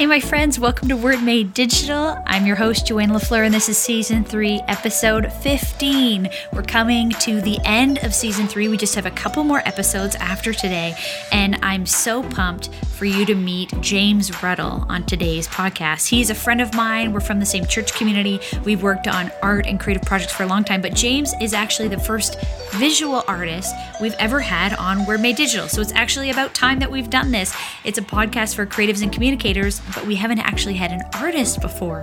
Hey, my friends, welcome to Word Made Digital. I'm your host, Joanna LaFleur, and this is season three, episode 15. We're coming to the end of season three. We just have a couple more episodes after today, and I'm so pumped for you to meet James Ruddle on today's podcast. He's a friend of mine. We're from the same church community. We've worked on art and creative projects for a long time, but James is actually the first visual artist we've ever had on Word Made Digital. So it's actually about time that we've done this. It's a podcast for creatives and communicators but we haven't actually had an artist before,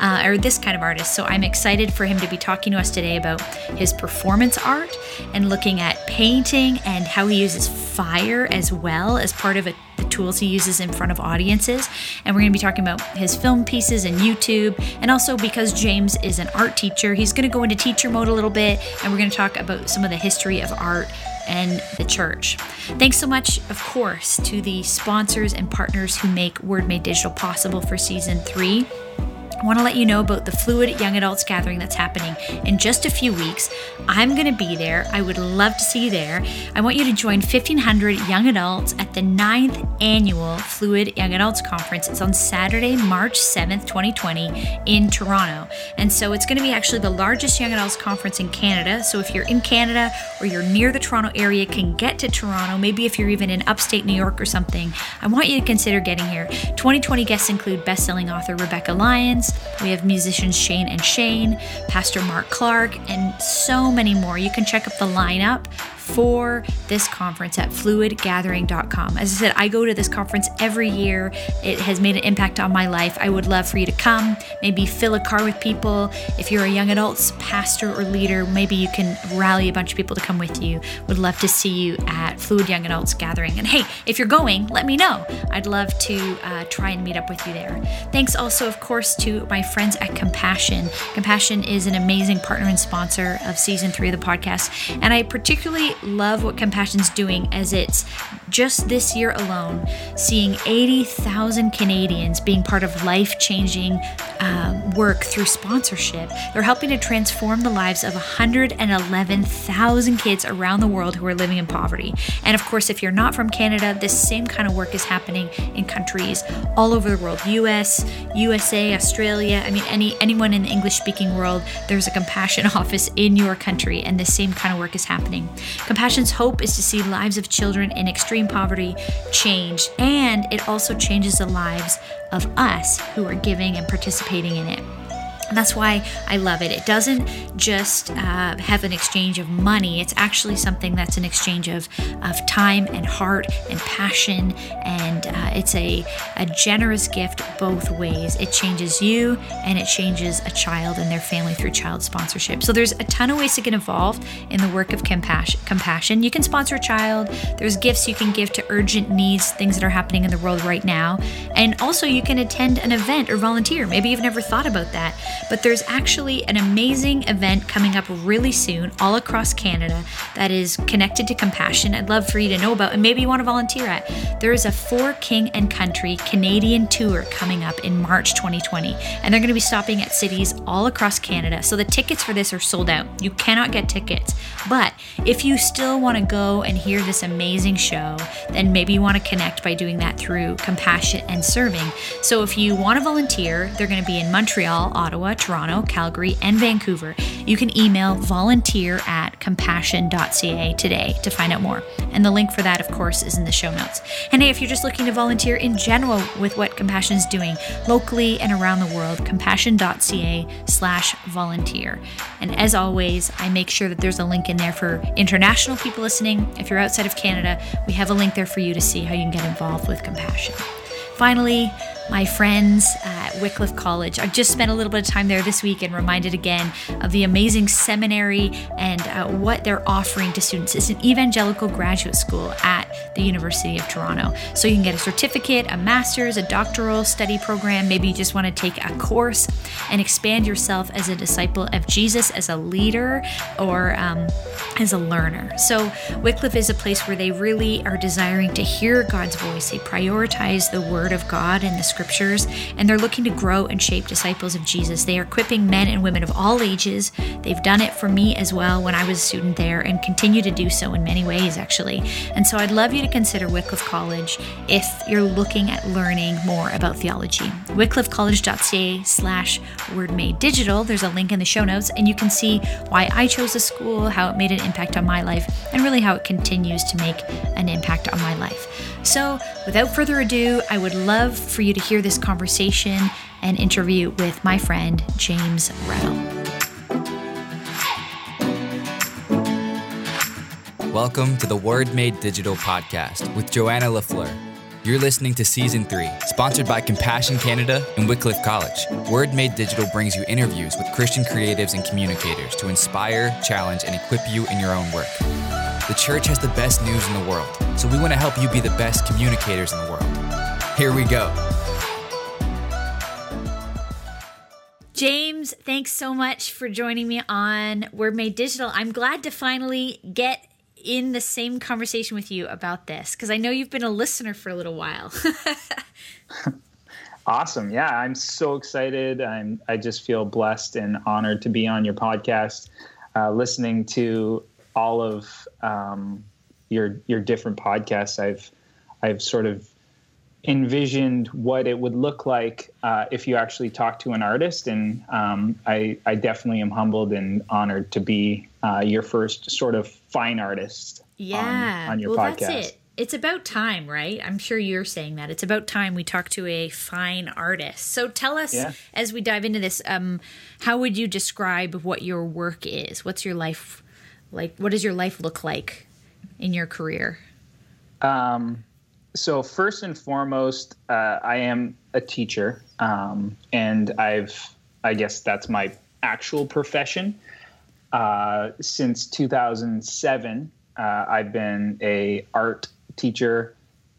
uh, or this kind of artist. So I'm excited for him to be talking to us today about his performance art and looking at painting and how he uses fire as well as part of it tools he uses in front of audiences. And we're going to be talking about his film pieces and YouTube. And also because James is an art teacher, he's going to go into teacher mode a little bit. And we're going to talk about some of the history of art and the church. Thanks so much, of course, to the sponsors and partners who make Word Made Digital possible for season three. I want to let you know about the Fluid Young Adults Gathering that's happening in just a few weeks. I'm going to be there. I would love to see you there. I want you to join 1,500 young adults at the ninth annual Fluid Young Adults Conference. It's on Saturday, March 7th, 2020, in Toronto. And so it's going to be actually the largest young adults conference in Canada. So if you're in Canada or you're near the Toronto area, can get to Toronto, maybe if you're even in upstate New York or something, I want you to consider getting here. 2020 guests include best-selling author Rebekah Lyons. We have musicians Shane and Shane, Pastor Mark Clark, and so many more. You can check up the lineup for this conference at fluidgathering.com. As I said, I go to this conference every year. It has made an impact on my life. I would love for you to come, maybe fill a car with people. If you're a young adults pastor or leader, maybe you can rally a bunch of people to come with you. Would love to see you at Fluid Young Adults Gathering. And hey, if you're going, let me know. I'd love to uh, try and meet up with you there. Thanks also, of course, to my friends at Compassion. Compassion is an amazing partner and sponsor of season three of the podcast. And I particularly love what Compassion's doing as it's just this year alone seeing 80,000 Canadians being part of life changing uh, work through sponsorship. They're helping to transform the lives of 111,000 kids around the world who are living in poverty. And of course, if you're not from Canada, this same kind of work is happening in countries all over the world US, USA, Australia. I mean, any anyone in the English speaking world, there's a compassion office in your country, and the same kind of work is happening. Compassion's hope is to see lives of children in extreme poverty change, and it also changes the lives of us who are giving and participating in it. That's why I love it. It doesn't just uh, have an exchange of money, it's actually something that's an exchange of, of time and heart and passion. And uh, it's a, a generous gift both ways. It changes you and it changes a child and their family through child sponsorship. So there's a ton of ways to get involved in the work of compassion. compassion. You can sponsor a child, there's gifts you can give to urgent needs, things that are happening in the world right now. And also, you can attend an event or volunteer. Maybe you've never thought about that but there's actually an amazing event coming up really soon all across Canada that is connected to compassion. I'd love for you to know about and maybe you want to volunteer at. There is a For King and Country Canadian tour coming up in March 2020, and they're going to be stopping at cities all across Canada. So the tickets for this are sold out. You cannot get tickets. But if you still want to go and hear this amazing show, then maybe you want to connect by doing that through compassion and serving. So if you want to volunteer, they're going to be in Montreal, Ottawa, Toronto, Calgary, and Vancouver. You can email volunteer at compassion.ca today to find out more. And the link for that, of course, is in the show notes. And hey, if you're just looking to volunteer in general with what Compassion is doing locally and around the world, compassion.ca slash volunteer. And as always, I make sure that there's a link in there for international people listening. If you're outside of Canada, we have a link there for you to see how you can get involved with Compassion. Finally, my friends at Wycliffe College. I've just spent a little bit of time there this week and reminded again of the amazing seminary and uh, what they're offering to students. It's an evangelical graduate school at the University of Toronto. So you can get a certificate, a master's, a doctoral study program. Maybe you just want to take a course and expand yourself as a disciple of Jesus, as a leader, or um, as a learner. So Wycliffe is a place where they really are desiring to hear God's voice. They prioritize the Word of God and the scriptures, and they're looking to grow and shape disciples of Jesus. They are equipping men and women of all ages. They've done it for me as well when I was a student there and continue to do so in many ways, actually. And so I'd love you to consider Wycliffe College if you're looking at learning more about theology. wycliffecollege.ca slash wordmadedigital. There's a link in the show notes, and you can see why I chose the school, how it made an impact on my life, and really how it continues to make an impact on my life. So, without further ado, I would love for you to hear this conversation and interview with my friend James Ruddle. Welcome to the Word Made Digital podcast with Joanna LaFleur. You're listening to season three, sponsored by Compassion Canada and Wycliffe College. Word Made Digital brings you interviews with Christian creatives and communicators to inspire, challenge, and equip you in your own work. The church has the best news in the world, so we want to help you be the best communicators in the world. Here we go. James, thanks so much for joining me on Word Made Digital. I'm glad to finally get in the same conversation with you about this because I know you've been a listener for a little while. awesome. Yeah, I'm so excited. I'm I just feel blessed and honored to be on your podcast, uh, listening to all of um, your your different podcasts, I've I've sort of envisioned what it would look like uh, if you actually talk to an artist, and um, I I definitely am humbled and honored to be uh, your first sort of fine artist. Yeah, on, on your well, podcast. That's it. It's about time, right? I'm sure you're saying that. It's about time we talk to a fine artist. So tell us yeah. as we dive into this, um, how would you describe what your work is? What's your life like, what does your life look like in your career? Um, so first and foremost, uh, I am a teacher, um, and I've, I guess that's my actual profession. Uh, since 2007, uh, I've been a art teacher.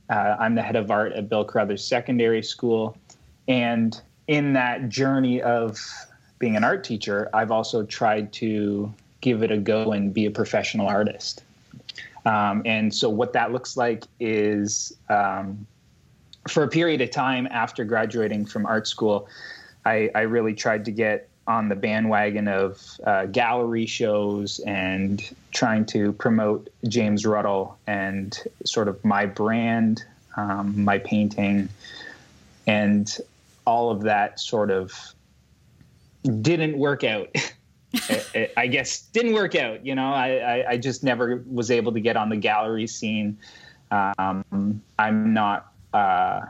Uh, I'm the head of art at Bill Crothers Secondary School, and in that journey of being an art teacher, I've also tried to give it a go and be a professional artist. Um, and so, what that looks like is um, for a period of time after graduating from art school, I, I really tried to get on the bandwagon of uh, gallery shows and trying to promote James Ruddle and sort of my brand, um, my painting, and all of that sort of didn't work out. I, I, guess didn't work out. You know, I, I, I, just never was able to get on the gallery scene. Um, I'm not uh,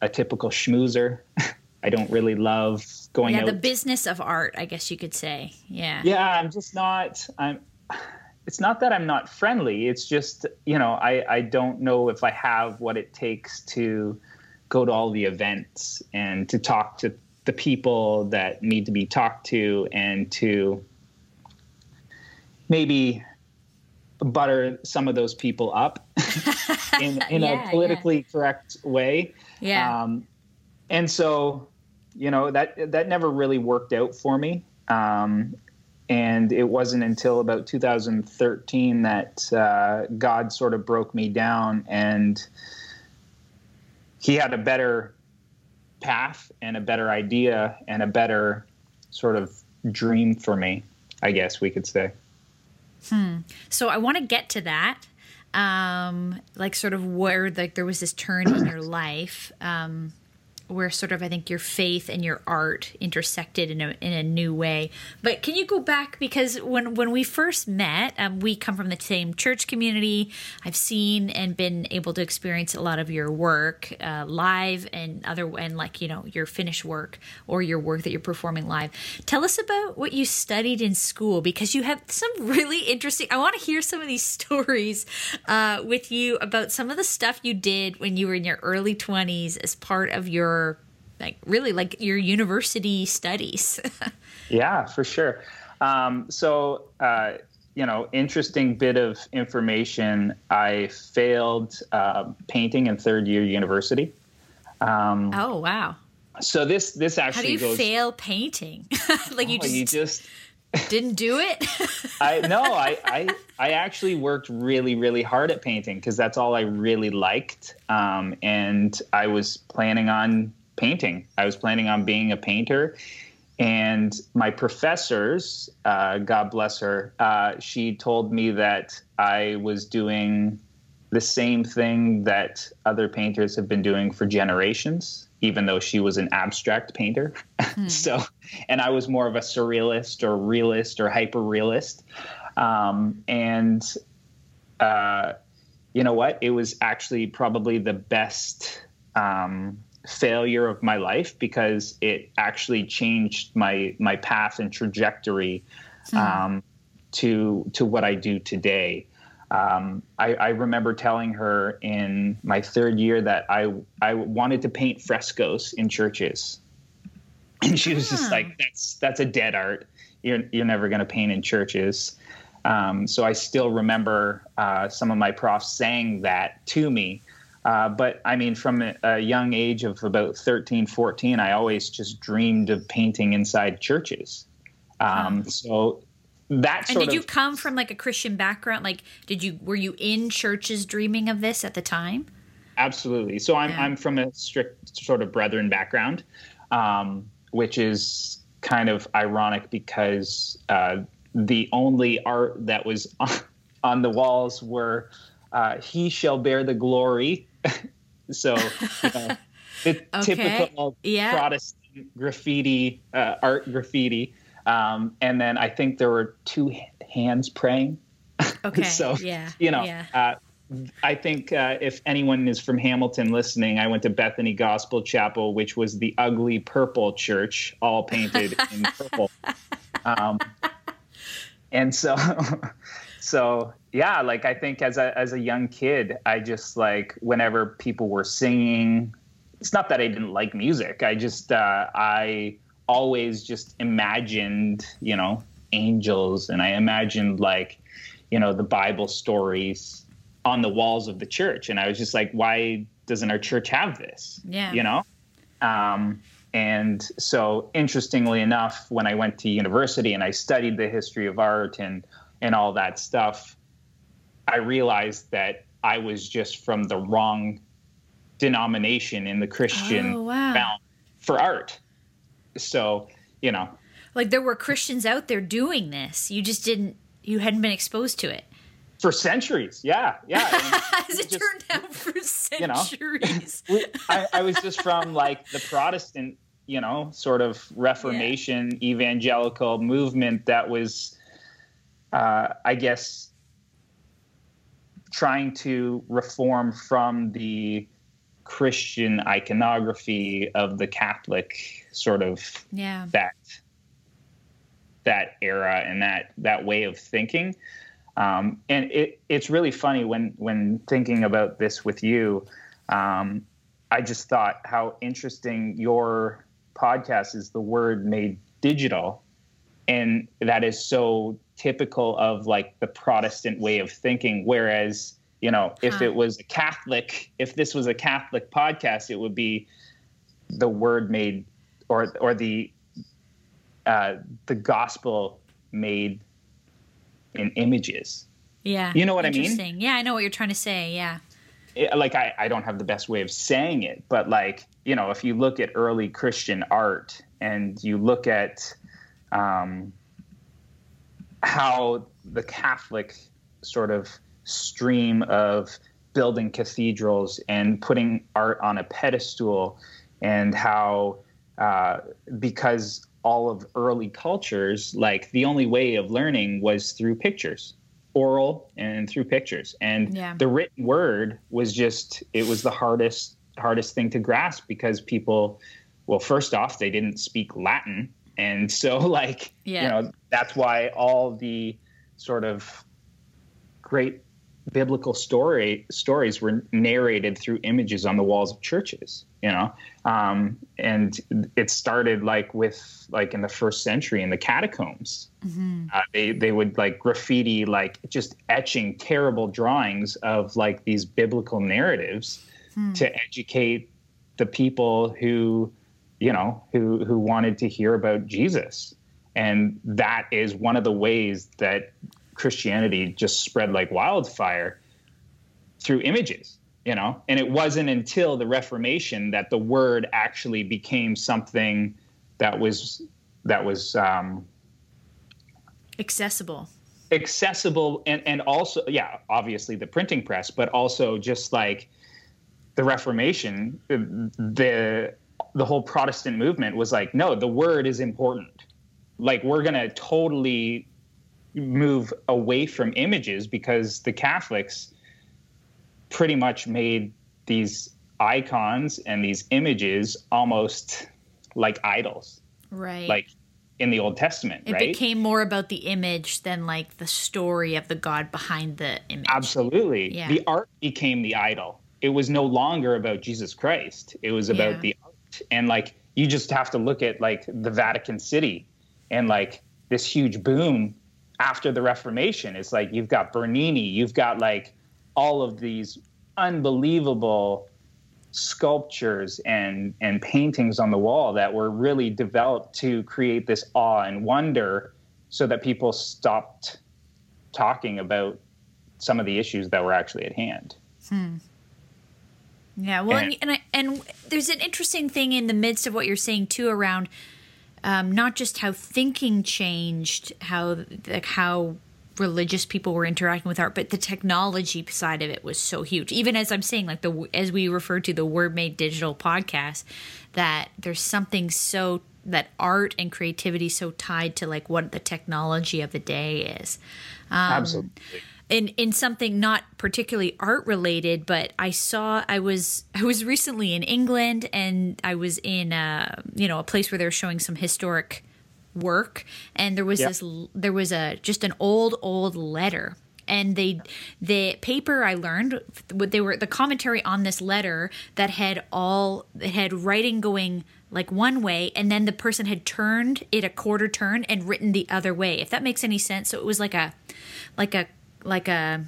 a typical schmoozer. I don't really love going yeah, out. the business of art, I guess you could say. Yeah. Yeah, I'm just not. I'm. It's not that I'm not friendly. It's just you know I I don't know if I have what it takes to go to all the events and to talk to the people that need to be talked to and to maybe butter some of those people up in, in yeah, a politically yeah. correct way. Yeah. Um, and so, you know, that, that never really worked out for me. Um, and it wasn't until about 2013 that uh, God sort of broke me down and he had a better path and a better idea and a better sort of dream for me, I guess we could say. Hmm. So I want to get to that. Um, like sort of where like there was this turn in your life. Um, where sort of I think your faith and your art intersected in a in a new way. But can you go back because when when we first met, um, we come from the same church community. I've seen and been able to experience a lot of your work uh, live and other and like you know your finished work or your work that you're performing live. Tell us about what you studied in school because you have some really interesting. I want to hear some of these stories uh, with you about some of the stuff you did when you were in your early 20s as part of your like really like your university studies. yeah, for sure. Um, so, uh, you know, interesting bit of information. I failed uh, painting in third year university. Um, oh wow! So this this actually how do you goes, fail painting? like you oh, just, you just didn't do it. I no, I, I I actually worked really really hard at painting because that's all I really liked, um, and I was planning on painting. I was planning on being a painter. And my professors, uh, God bless her, uh, she told me that I was doing the same thing that other painters have been doing for generations, even though she was an abstract painter. Hmm. so, and I was more of a surrealist or realist or hyper realist. Um, and, uh, you know what? It was actually probably the best um, failure of my life because it actually changed my my path and trajectory hmm. um, to to what I do today. Um, I, I, remember telling her in my third year that I I wanted to paint frescoes in churches, and she was just like, "That's that's a dead art. You're you're never going to paint in churches." Um, so I still remember uh, some of my profs saying that to me. Uh, but I mean, from a young age of about 13, 14, I always just dreamed of painting inside churches. Um, so that and did you come from like a christian background like did you were you in churches dreaming of this at the time absolutely so i'm, yeah. I'm from a strict sort of brethren background um, which is kind of ironic because uh, the only art that was on, on the walls were uh, he shall bear the glory so you know, the okay. typical yeah. protestant graffiti uh, art graffiti um, and then I think there were two hands praying. Okay. so, yeah. you know, yeah. Uh, I think uh, if anyone is from Hamilton listening, I went to Bethany Gospel Chapel, which was the ugly purple church, all painted in purple. Um, and so, so yeah, like I think as a as a young kid, I just like whenever people were singing, it's not that I didn't like music. I just uh, I always just imagined, you know, angels and I imagined like, you know, the Bible stories on the walls of the church. And I was just like, why doesn't our church have this? Yeah. You know? Um, and so interestingly enough, when I went to university and I studied the history of art and, and all that stuff, I realized that I was just from the wrong denomination in the Christian oh, wow. for art so you know. Like there were christians out there doing this. You just didn't you hadn't been exposed to it. For centuries. Yeah yeah. As it just, turned out for centuries you know, I, I, was just from like the protestant you know sort of reformation yeah. evangelical movement that was uh, i guess trying to reform from the Christian iconography of the Catholic sort of yeah. that that era and that that way of thinking. Um, and it, it's really funny when when thinking about this with you. Um, I just thought how interesting your podcast is. The word made digital, and that is so typical of like the Protestant way of thinking. Whereas you know, if huh. it was a Catholic, if this was a Catholic podcast, it would be the word made or or the uh, the gospel made in images. Yeah. You know what I mean? Yeah, I know what you're trying to say. Yeah. It, like I, I don't have the best way of saying it, but like, you know, if you look at early Christian art and you look at um, how the Catholic sort of stream of building cathedrals and putting art on a pedestal, and how uh, because all of early cultures, like the only way of learning was through pictures, oral and through pictures, and yeah. the written word was just it was the hardest hardest thing to grasp because people, well, first off, they didn't speak Latin, and so like yeah. you know that's why all the sort of great biblical story stories were narrated through images on the walls of churches you know um, and it started like with like in the first century in the catacombs mm-hmm. uh, they, they would like graffiti like just etching terrible drawings of like these biblical narratives hmm. to educate the people who you know who who wanted to hear about jesus and that is one of the ways that Christianity just spread like wildfire through images. you know and it wasn't until the reformation that the word actually became something that was that was um, accessible accessible and and also yeah obviously the printing press but also just like the reformation the the whole protestant movement was like no the word is important like we're going to totally move away from images because the catholics pretty much made these icons and these images almost like idols. Right. Like in the Old Testament, it right? became more about the image than like the story of the God behind the image. Absolutely. Yeah. The art became the idol. It was no longer about Jesus Christ. It was about Yeah. the art. And like you just have to look at like the Vatican City and like this huge boom after the Reformation. It's like you've got Bernini, you've got like all of these unbelievable sculptures and and paintings on the wall that were really developed to create this awe and wonder so that people stopped talking about some of the issues that were actually at hand. Hmm. Yeah, well, and And- I, and there's an interesting thing in the midst of what you're saying too around um, not just how thinking changed, how like how religious people were interacting with art, but the technology side of it was so huge. Even as I'm saying, like the as we refer to the Word Made Digital podcast, that there's something so that art and creativity so tied to like what the technology of the day is Absolutely. In in something not particularly art related but i saw i was i was recently in england and i was in uh you know a place where they were showing some historic work. And there was Yep. this there was a just an old old letter. And they the paper i learned what they were the commentary on this letter that had all it had writing going like one way and then the person had turned it a quarter turn and written the other way if that makes any sense. So it was like a like a like a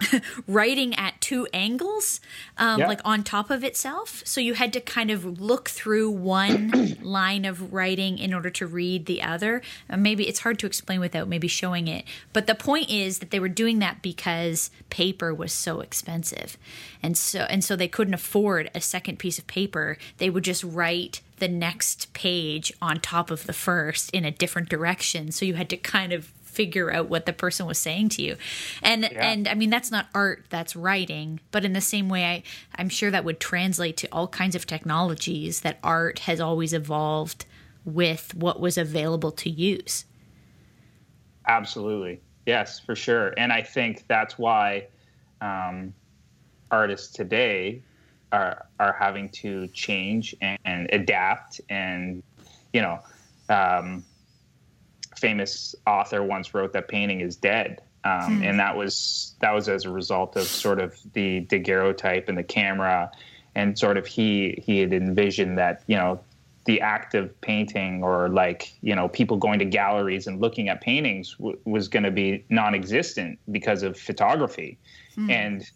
writing at two angles um, Yeah. like on top of itself. So you had to kind of look through one line of writing in order to read the other. Uh, maybe it's hard to explain without maybe showing it. But the point is that they were doing that because paper was so expensive. And so and so they couldn't afford a second piece of paper. They would just write the next page on top of the first in a different direction. So you had to kind of figure out what the person was saying to you and and i mean that's not art that's writing but in the same way i i'm sure that would translate to all kinds of technologies that art has always evolved with what was available to use Absolutely. Yes, for sure. And I think that's why um, artists today are are having to change and, and adapt. And you know, um, famous author once wrote that painting is dead. Um, and that was that was as a result of sort of the daguerreotype and the camera, and sort of he he had envisioned that you know the act of painting or like you know people going to galleries and looking at paintings w- was going to be non-existent because of photography. And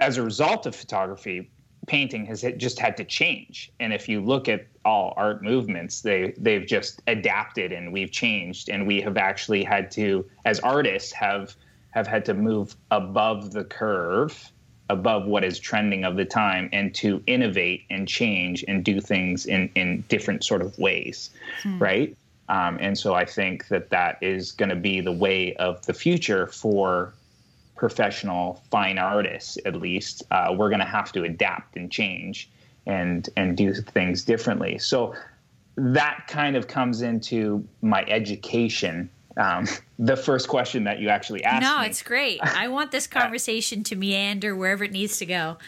as a result of photography painting has just had to change. And if you look at all art movements they they've just adapted and we've changed. And we have actually had to as artists have have had to move above the curve above what is trending of the time and to innovate and change and do things in, in different sort of ways, right? Um, and so I think that that is going to be the way of the future for professional fine artists, at least. Uh, we're going to have to adapt and change and and do things differently. So that kind of comes into my education. Um, the first question that you actually asked no me. it's great i want this conversation to meander wherever it needs to go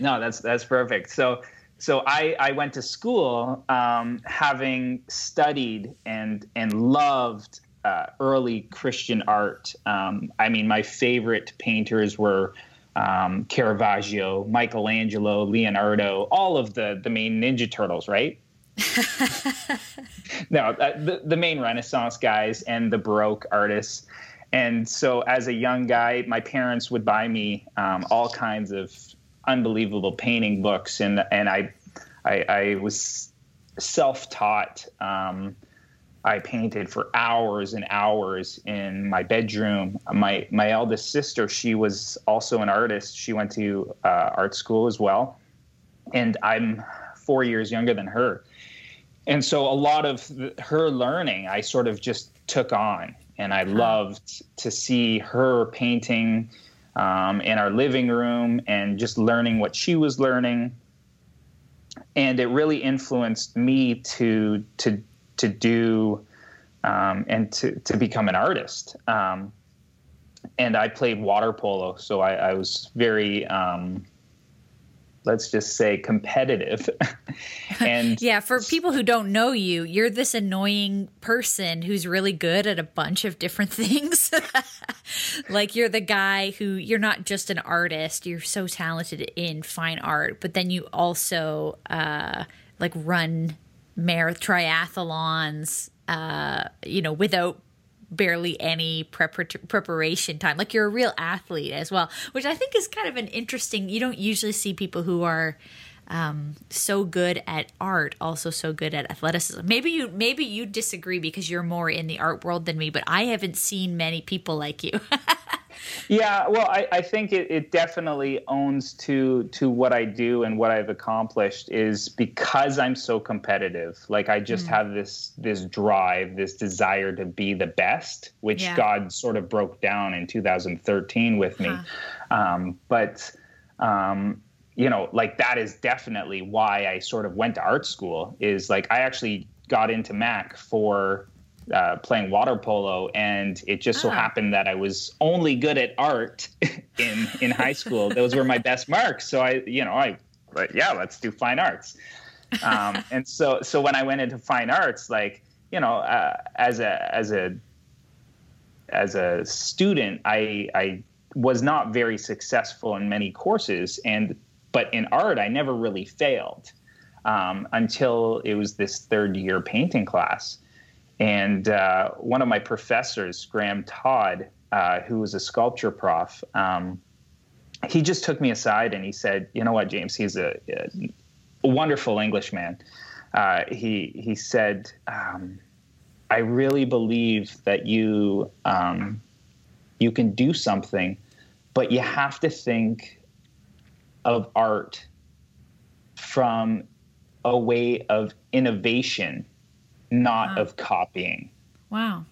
No, that's that's perfect. So so I, I went to school um, having studied and and loved uh, early Christian art. Um, I mean, my favorite painters were um, Caravaggio, Michelangelo, Leonardo, all of the the main Ninja Turtles, right? no, uh, the, the main Renaissance guys and the Baroque artists. And so, as a young guy, my parents would buy me um, all kinds of unbelievable painting books, and and I, I, I was self-taught um, I painted for hours and hours in my bedroom. My my eldest sister, she was also an artist. She went to uh, art school as well, and I'm four years younger than her. And so a lot of the, her learning, I sort of just took on, and I loved to see her painting um, in our living room and just learning what she was learning. And it really influenced me to to to do um, and to, to become an artist. Um, and I played water polo, so I, I was very, um, let's just say, competitive. and yeah, for people who don't know you, you're this annoying person who's really good at a bunch of different things. like you're the guy who you're not just an artist; you're so talented in fine art, but then you also uh, like run marath triathlons, uh, you know, without barely any prepar- preparation time. Like you're a real athlete as well, which I think is kind of an interesting. You don't usually see people who are um, so good at art, also so good at athleticism. Maybe you maybe you disagree because you're more in the art world than me, but I haven't seen many people like you. yeah, well, I, I think it, it definitely owns to to what I do and what I've accomplished is because I'm so competitive. Like I just mm. have this this drive, this desire to be the best, which yeah. God sort of broke down in 2013 with me. Huh. Um, but um, you know, like that is definitely why I sort of went to art school. Is like I actually got into Mac for uh, playing water polo, and it just so ah. happened that I was only good at art in in high school. Those were my best marks. So I, you know, I, but yeah, let's do fine arts. Um, and so so when I went into fine arts, like you know, uh, as a as a as a student, I I was not very successful in many courses, and but in art, I never really failed um, until it was this third year painting class and uh, one of my professors, Graham Todd, uh, who was a sculpture prof, um, he just took me aside and he said, "You know what, James? He's a, a wonderful Englishman." Uh, he he said, um, "I really believe that you um, you can do something, but you have to think of art from a way of innovation." Not wow. of copying. Wow.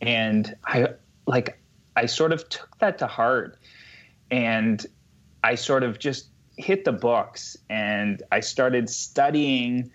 And I like I sort of took that to heart and I sort of just hit the books and I started studying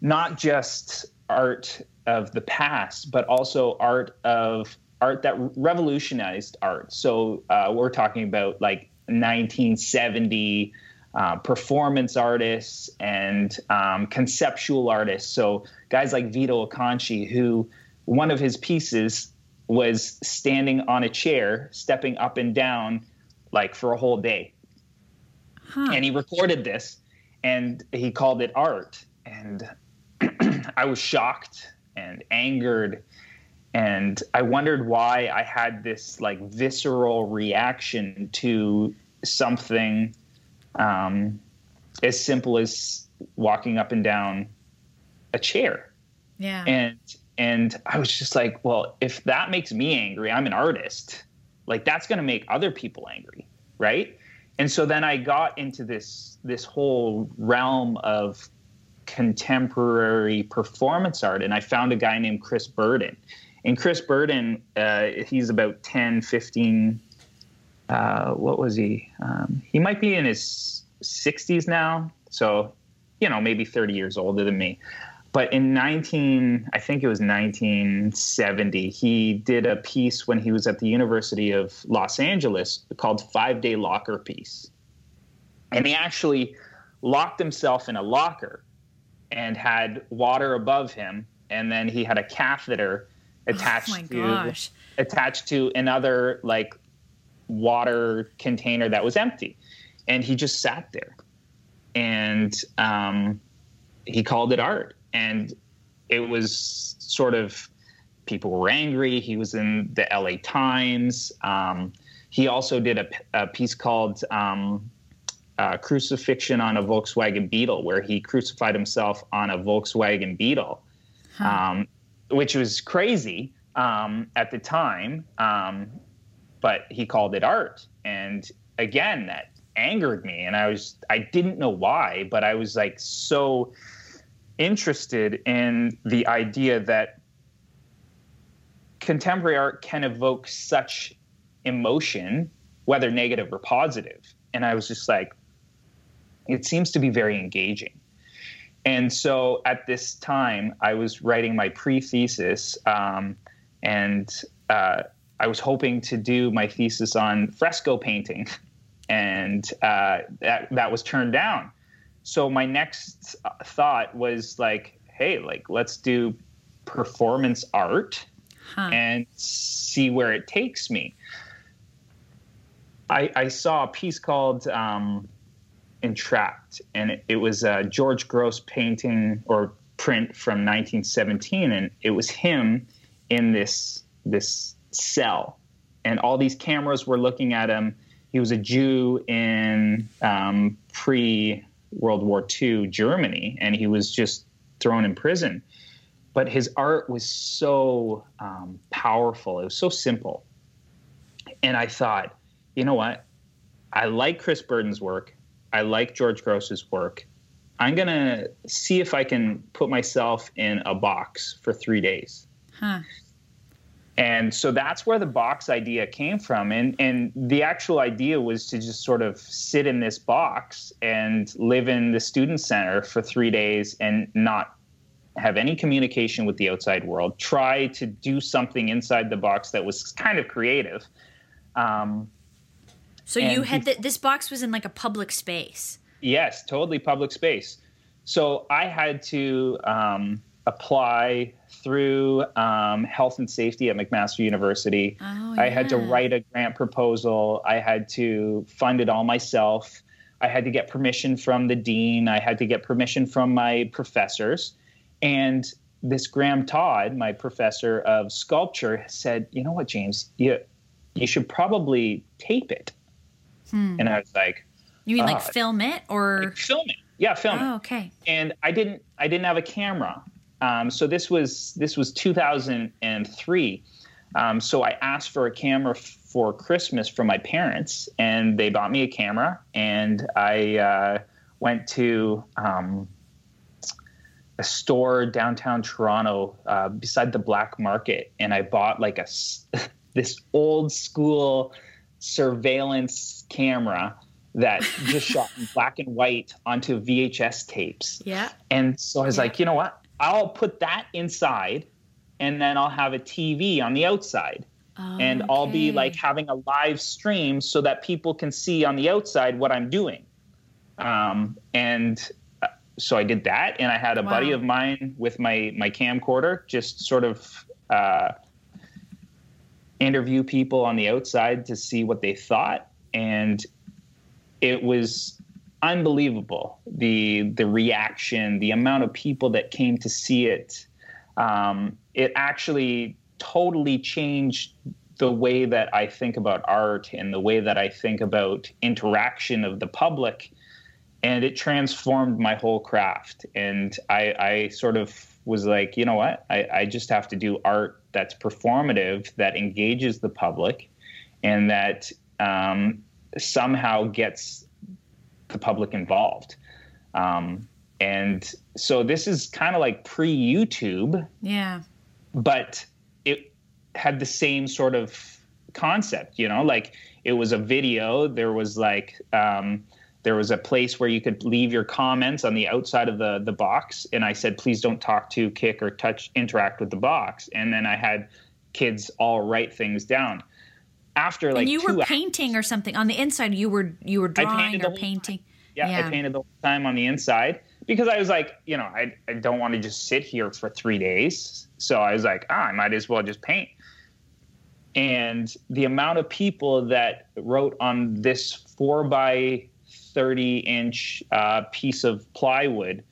not just art of the past, but also art of art that revolutionized art. So uh, we're talking about like 1970 uh, performance artists and um, conceptual artists. So guys like Vito Acconci, who one of his pieces was standing on a chair, stepping up and down like for a whole day. Huh. And he recorded this and he called it art. And I was shocked and angered. And I wondered why I had this like visceral reaction to something um, as simple as walking up and down a chair. Yeah. And and I was just like, well, if that makes me angry, I'm an artist. Like that's going to make other people angry, right? And so then I got into this this whole realm of contemporary performance art and I found a guy named Chris Burden. And Chris Burden, uh, he's about 10, 15 uh, what was he? Um, he might be in his 60s now, so you know maybe 30 years older than me. But in 19, I think it was 1970, he did a piece when he was at the University of Los Angeles called Five Day Locker Piece, and he actually locked himself in a locker and had water above him, and then he had a catheter oh attached oh to gosh. attached to another like water container that was empty. And he just sat there. And um, he called it art. And it was sort of people were angry. He was in the LA Times. Um, he also did a, a piece called um, uh, Crucifixion on a Volkswagen Beetle, where he crucified himself on a Volkswagen Beetle. Huh. Um, which was crazy um, at the time. Um, but he called it art, and again, that angered me, and I was I didn't know why, but I was like so interested in the idea that contemporary art can evoke such emotion, whether negative or positive. And I was just like, it seems to be very engaging. And so at this time, I was writing my pre thesis, um, and uh, I was hoping to do my thesis on fresco painting, and uh, that, that was turned down. So my next thought was like, hey, like, let's do performance art huh. and see where it takes me. I, I saw a piece called um, Entrapped, and it, it was a George Grosz painting or print from 1917, and it was him in this this cell, and all these cameras were looking at him. He was a Jew in um, pre World War II Germany, and he was just thrown in prison but his art was so um, powerful. It was so simple. And I thought, you know what? I like Chris Burden's work. I like George Grosz's work. I'm going to see if I can put myself in a box for three days. Huh. And so that's where the box idea came from. And, and the actual idea was to just sort of sit in this box and live in the student center for three days and not have any communication with the outside world, try to do something inside the box that was kind of creative. Um, so you had th- this box was in like a public space. Yes, totally public space. So I had to um, apply through um, health and safety at McMaster University. Oh, yeah. I had to write a grant proposal. I had to fund it all myself. I had to get permission from the dean. I had to get permission from my professors. And this Graham Todd, my professor of sculpture, said, "You know what, James? You you should probably tape it." Hmm. And I was like, "You mean oh, like film it or like film it? Yeah, film oh, it." Okay. And I didn't I didn't have a camera, um, so this was this was 2003. Um, so I asked for a camera f- for Christmas from my parents, and they bought me a camera, and I uh, went to um, a store downtown Toronto uh, beside the black market, and I bought like a this old school surveillance camera that just shot in black and white onto VHS tapes. Yeah. And so I was yeah. like, you know what? I'll put that inside, and then I'll have a TV on the outside. Oh, and okay. I'll be like having a live stream so that people can see on the outside what I'm doing. Um, and so I did that, and I had a wow. buddy of mine with my my camcorder, just sort of uh, interview people on the outside to see what they thought, and it was unbelievable the the reaction, the amount of people that came to see it. Um, it actually totally changed the way that I think about art and the way that I think about interaction of the public and it transformed my whole craft. And I, I sort of was like, you know what? I, I just have to do art that's performative, that engages the public, and that um, somehow gets the public involved. Um, and so this is kind of like pre YouTube. Yeah. But it had the same sort of concept, you know, like it was a video. There was like, um, there was a place where you could leave your comments on the outside of the the box and i said please don't talk to kick or touch interact with the box and then i had kids all write things down after like and you were painting or something on the inside you were you were drawing or painting yeah, yeah, i painted the whole time on the inside because i was like you know i, I don't want to just sit here for three days so i was like ah, i might as well just paint and the amount of people that wrote on this four by 30 inch uh, piece of plywood.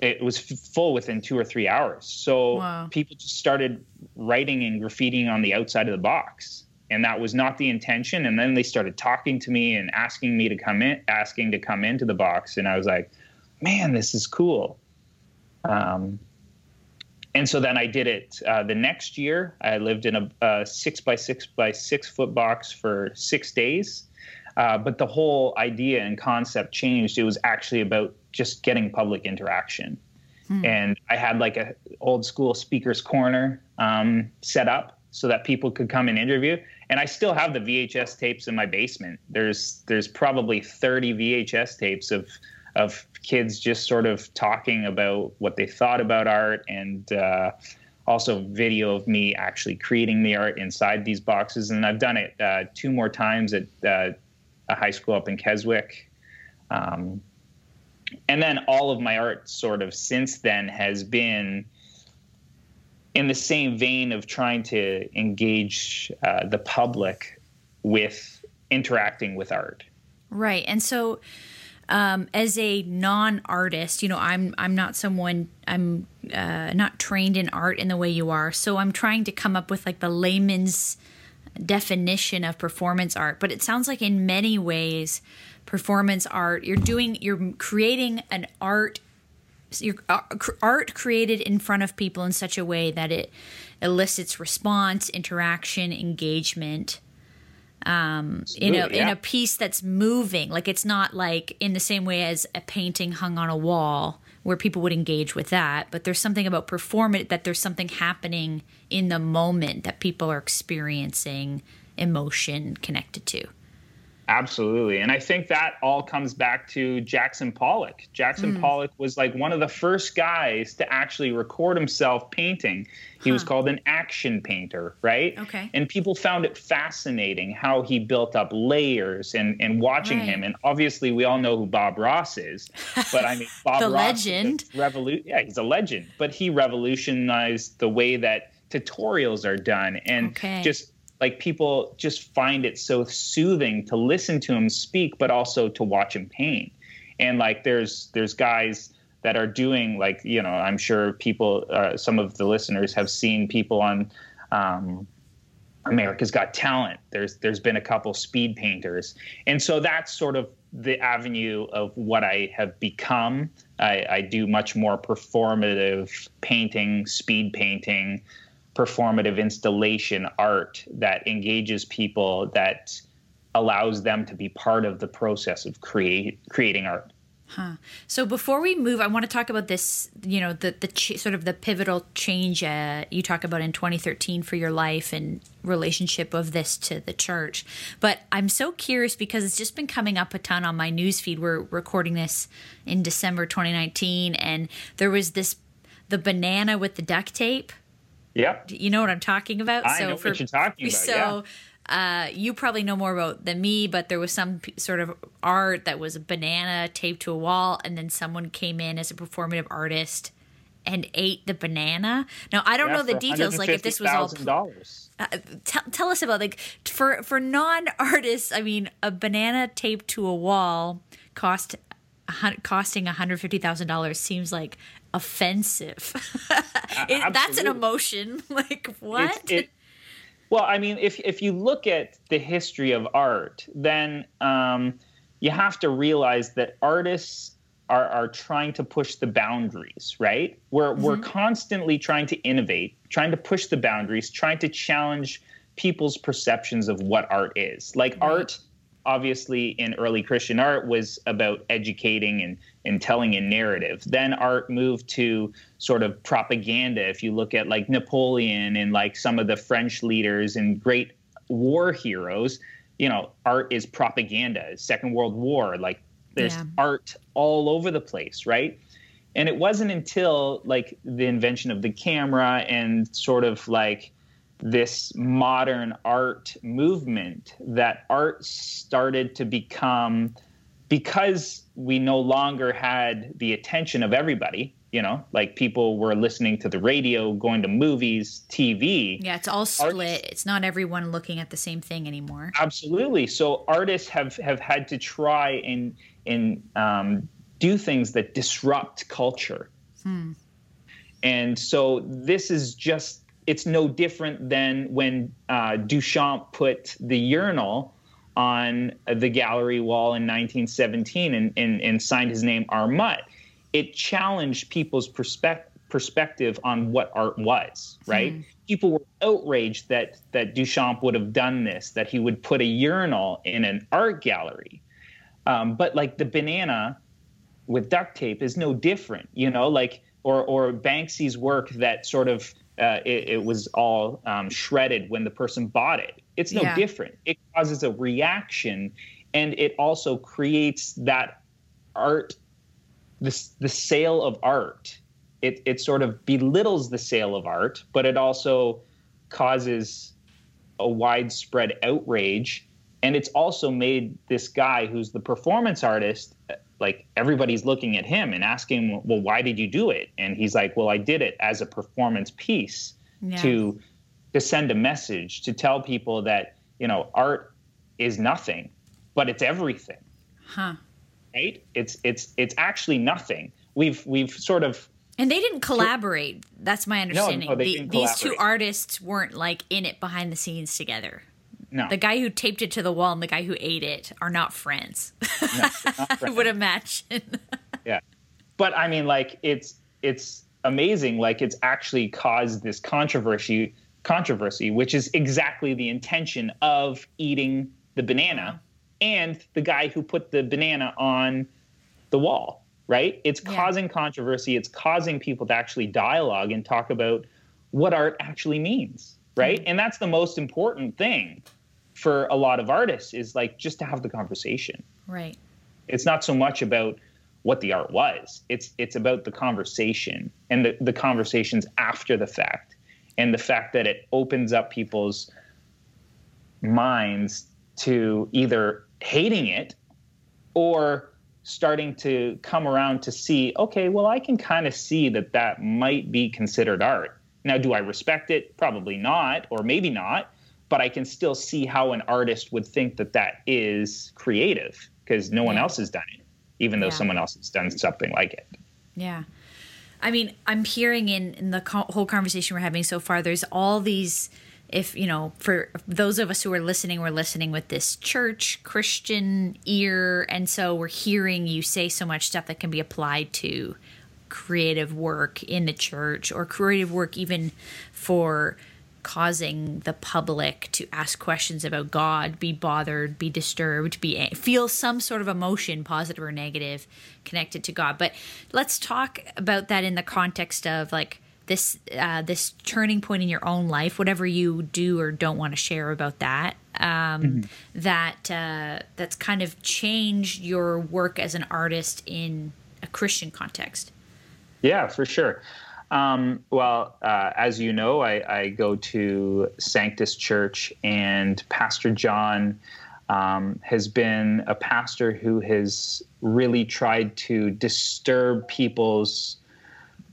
It was f- full within two or three hours. So wow. people just started writing and graffitiing on the outside of the box. And that was not the intention. And then they started talking to me and asking me to come in, asking to come into the box. And I was like, man, this is cool. Um, and so then I did it uh, the next year. I lived in a, a, six by six by six foot box for six days. Uh, but the whole idea and concept changed. It was actually about just getting public interaction. Hmm. And I had like a old school speaker's corner um, set up so that people could come and interview. And I still have the VHS tapes in my basement. There's there's probably 30 VHS tapes of of kids just sort of talking about what they thought about art and uh, also video of me actually creating the art inside these boxes. And I've done it uh, two more times at uh, a high school up in Keswick. Um, and then all of my art sort of since then has been in the same vein of trying to engage uh, the public with interacting with art. Right. And so um, as a non-artist, you know, I'm I'm not someone I'm uh, not trained in art in the way you are, so I'm trying to come up with like the layman's definition of performance art. But it sounds like in many ways, performance art you're doing you're creating an art your uh, art created in front of people in such a way that it elicits response, interaction, engagement um, in a yeah. in a piece that's moving. Like it's not like in the same way as a painting hung on a wall where people would engage with that, but there's something about performance that there's something happening in the moment that people are experiencing emotion connected to. Absolutely. And I think that all comes back to Jackson Pollock. Jackson mm. Pollock was like one of the first guys to actually record himself painting. He huh. was called an action painter, right? Okay. And people found it fascinating how he built up layers and, and watching right. him. And obviously, we all know who Bob Ross is. But I mean, Bob the Ross. legend. Revolu- yeah, he's a legend. But he revolutionized the way that tutorials are done and okay. just like people just find it so soothing to listen to him speak but also to watch him paint. And like there's there's guys that are doing like you know i'm sure people uh, some of the listeners have seen people on um, america's got talent. There's there's been a couple speed painters. And so that's sort of the avenue of what i have become. I, I do much more performative painting speed painting performative installation art that engages people that allows them to be part of the process of create creating art. Huh. So before we move, I want to talk about this. You know, the the ch- sort of the pivotal change uh, you talk about in 2013 for your life and relationship of this to the church. But I'm so curious because it's just been coming up a ton on my newsfeed. We're recording this in December 2019, and there was this the banana with the duct tape Yep. You know what I'm talking about? I so know for, what you're talking about. So yeah. uh, you probably know more about than me, but there was some p- sort of art that was a banana taped to a wall, and then someone came in as a performative artist and ate the banana. Now I don't yeah, know the details. Like if this was all dollars. Uh, t- tell us about like for for non artists. I mean, a banana taped to a wall cost costing $150,000 seems like offensive. it, that's an emotion. like what? It, well, I mean, if if you look at the history of art, then um, you have to realize that artists are, are trying to push the boundaries, right? We're mm-hmm. we're constantly trying to innovate, trying to push the boundaries, trying to challenge people's perceptions of what art is. Like right. art obviously in early Christian art was about educating and, and telling a narrative. Then art moved to sort of propaganda. If you look at like Napoleon and like some of the French leaders and great war heroes, you know, art is propaganda. Second World War, like there's yeah. art all over the place, right? And it wasn't until like the invention of the camera and sort of like this modern art movement that art started to become because we no longer had the attention of everybody you know like people were listening to the radio going to movies tv yeah it's all split. Artists, it's not everyone looking at the same thing anymore. Absolutely. So artists have have had to try and and um, do things that disrupt culture. Hmm. and so this is just it's no different than when uh, Duchamp put the urinal on the gallery wall in 1917 and, and, and signed his name R. Mutt. It challenged people's perspective perspective on what art was, right? Mm. People were outraged that that Duchamp would have done this, that he would put a urinal in an art gallery. Um, but like the banana with duct tape is no different, you know, like or or Banksy's work that sort of uh, it, it, was all um, shredded when the person bought it. It's no yeah. different. It causes a reaction, and it also creates that art, the the sale of art. It it sort of belittles the sale of art, but it also causes a widespread outrage, and it's also made this guy who's the performance artist uh, like everybody's looking at him and asking, well, why did you do it? And he's like, well, I did it as a performance piece yeah. to to send a message to tell people that you know art is nothing, but it's everything. Huh. Right? It's it's it's actually nothing. We've we've sort of and they didn't collaborate. That's my understanding. No, no, the, these two artists weren't like in it behind the scenes together. No. The guy who taped it to the wall and the guy who ate it are not friends. No, not friends. I would imagine. yeah. But I mean like it's it's amazing like it's actually caused this controversy controversy which is exactly the intention of eating the banana and the guy who put the banana on the wall, right? It's yeah. causing controversy, it's causing people to actually dialogue and talk about what art actually means, right? Mm-hmm. And that's the most important thing for a lot of artists is like just to have the conversation. Right. It's not so much about what the art was. It's it's about the conversation and the, the conversations after the fact and the fact that it opens up people's minds to either hating it or starting to come around to see okay well i can kind of see that that might be considered art now do i respect it probably not or maybe not but I can still see how an artist would think that that is creative because no one yeah. else has done it, even though yeah. someone else has done something like it. Yeah. I mean, I'm hearing in, in the co- whole conversation we're having so far, there's all these, if, you know, for those of us who are listening, we're listening with this church, Christian ear. And so we're hearing you say so much stuff that can be applied to creative work in the church or creative work even for causing the public to ask questions about God, be bothered, be disturbed, be feel some sort of emotion, positive or negative, connected to God. But let's talk about that in the context of like this uh, this turning point in your own life, whatever you do or don't want to share about that. Um, mm-hmm. That uh, that's kind of changed your work as an artist in a Christian context. Yeah, for sure. Um, well, uh, as you know, I, I, go to Sanctus Church, and Pastor John um, has been a pastor who has really tried to disturb people's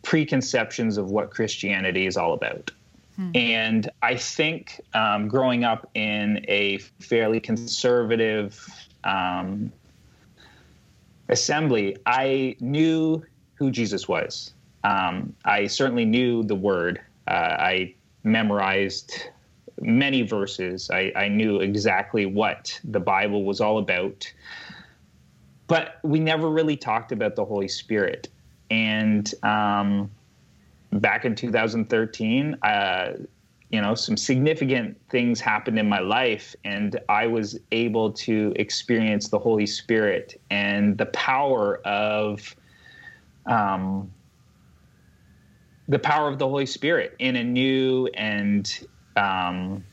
preconceptions of what Christianity is all about. Hmm. And I think um, growing up in a fairly conservative um, assembly, I knew who Jesus was. Um, I certainly knew the word. Uh, I memorized many verses. I, I, knew exactly what the Bible was all about. But we never really talked about the Holy Spirit. And um, back in 2013, uh, you know, some significant things happened in my life, and I was able to experience the Holy Spirit and the power of um, the power of the Holy Spirit in a new and um,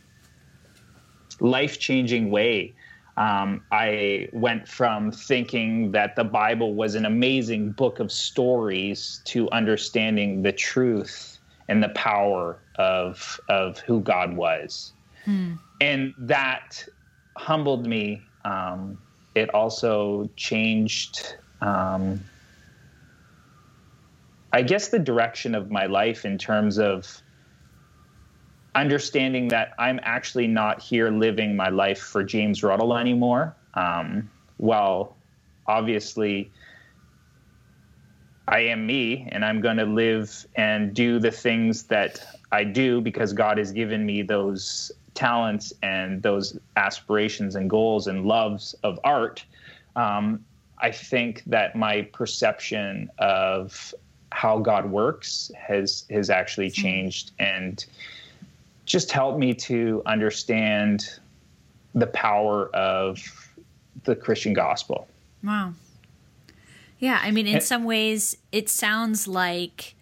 life changing way. Um, I went from thinking that the Bible was an amazing book of stories to understanding the truth and the power of of who God was, hmm. and that humbled me. Um, it also changed um, I guess the direction of my life in terms of understanding that I'm actually not here living my life for James Ruddle anymore. Um, well, obviously, I am me, and I'm going to live and do the things that I do because God has given me those talents and those aspirations and goals and loves of art. Um, I think that my perception of how God works has has actually hmm. changed and just helped me to understand the power of the Christian gospel. Wow. Yeah, I mean, in and, some ways, it sounds like,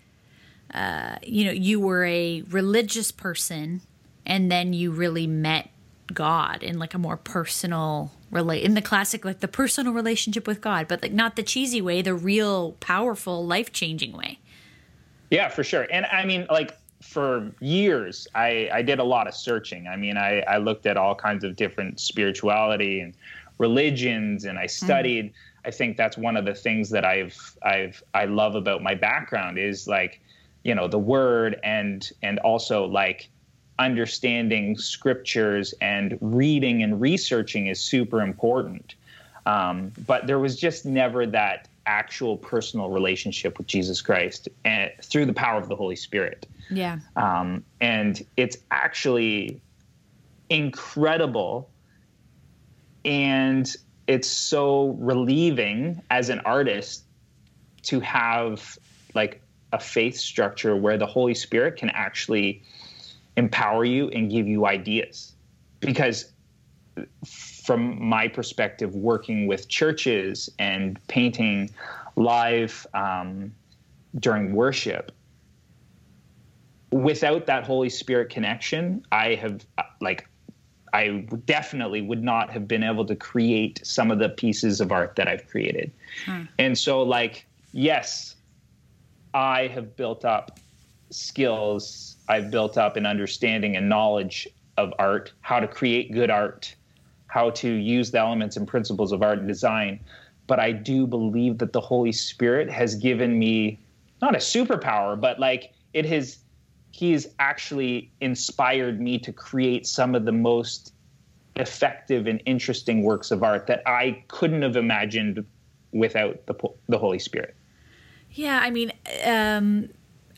uh, you know, you were a religious person, and then you really met God in like a more personal relate in the classic like the personal relationship with God, but like not the cheesy way, the real powerful life changing way. Yeah, for sure. And I mean, like for years, I I did a lot of searching. I mean, I I looked at all kinds of different spirituality and religions, and I mm. studied. Mm. I think that's one of the things that I've I've I love about my background is like, you know, the word and and also like understanding scriptures and reading and researching is super important. Um, but there was just never that actual personal relationship with Jesus Christ and through the power of the Holy Spirit. Yeah. Um, and it's actually incredible and it's so relieving as an artist to have like a faith structure where the Holy Spirit can actually empower you and give you ideas. Because from my perspective, working with churches and painting live um, during worship, without that Holy Spirit connection, I have like I definitely would not have been able to create some of the pieces of art that I've created. Hmm. And so, like, yes, I have built up skills I've built up in understanding and knowledge of art, how to create good art, how to use the elements and principles of art and design. But I do believe that the Holy Spirit has given me not a superpower, but like it has, He's actually inspired me to create some of the most effective and interesting works of art that I couldn't have imagined without the, the Holy Spirit. Yeah, I mean, um,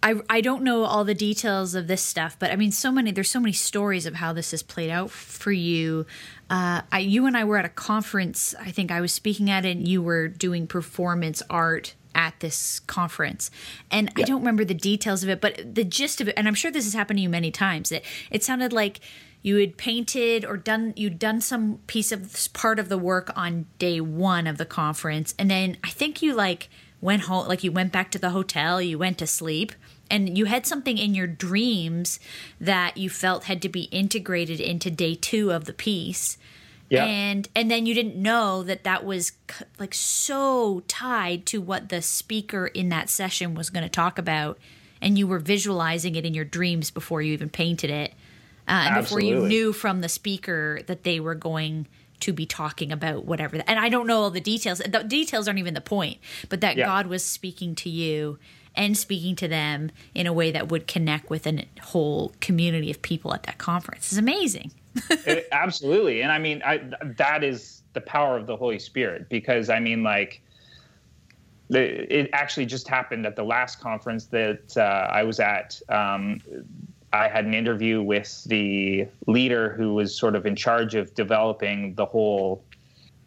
I, I don't know all the details of this stuff, but I mean, so many, there's so many stories of how this has played out for you. Uh, I, you and I were at a conference, I think I was speaking at it, and you were doing performance art at this conference. And yeah. I don't remember the details of it, but the gist of it, and I'm sure this has happened to you many times, that it sounded like you had painted or done you'd done some piece of part of the work on day one of the conference and then i think you like went home like you went back to the hotel you went to sleep and you had something in your dreams that you felt had to be integrated into day two of the piece yeah. and and then you didn't know that that was like so tied to what the speaker in that session was going to talk about and you were visualizing it in your dreams before you even painted it uh, and before you knew from the speaker that they were going to be talking about whatever and i don't know all the details the details aren't even the point but that yeah. god was speaking to you and speaking to them in a way that would connect with a whole community of people at that conference is amazing. it, absolutely. And I mean, I, that is the power of the Holy Spirit because I mean, like, it actually just happened at the last conference that uh, I was at. Um, I had an interview with the leader who was sort of in charge of developing the whole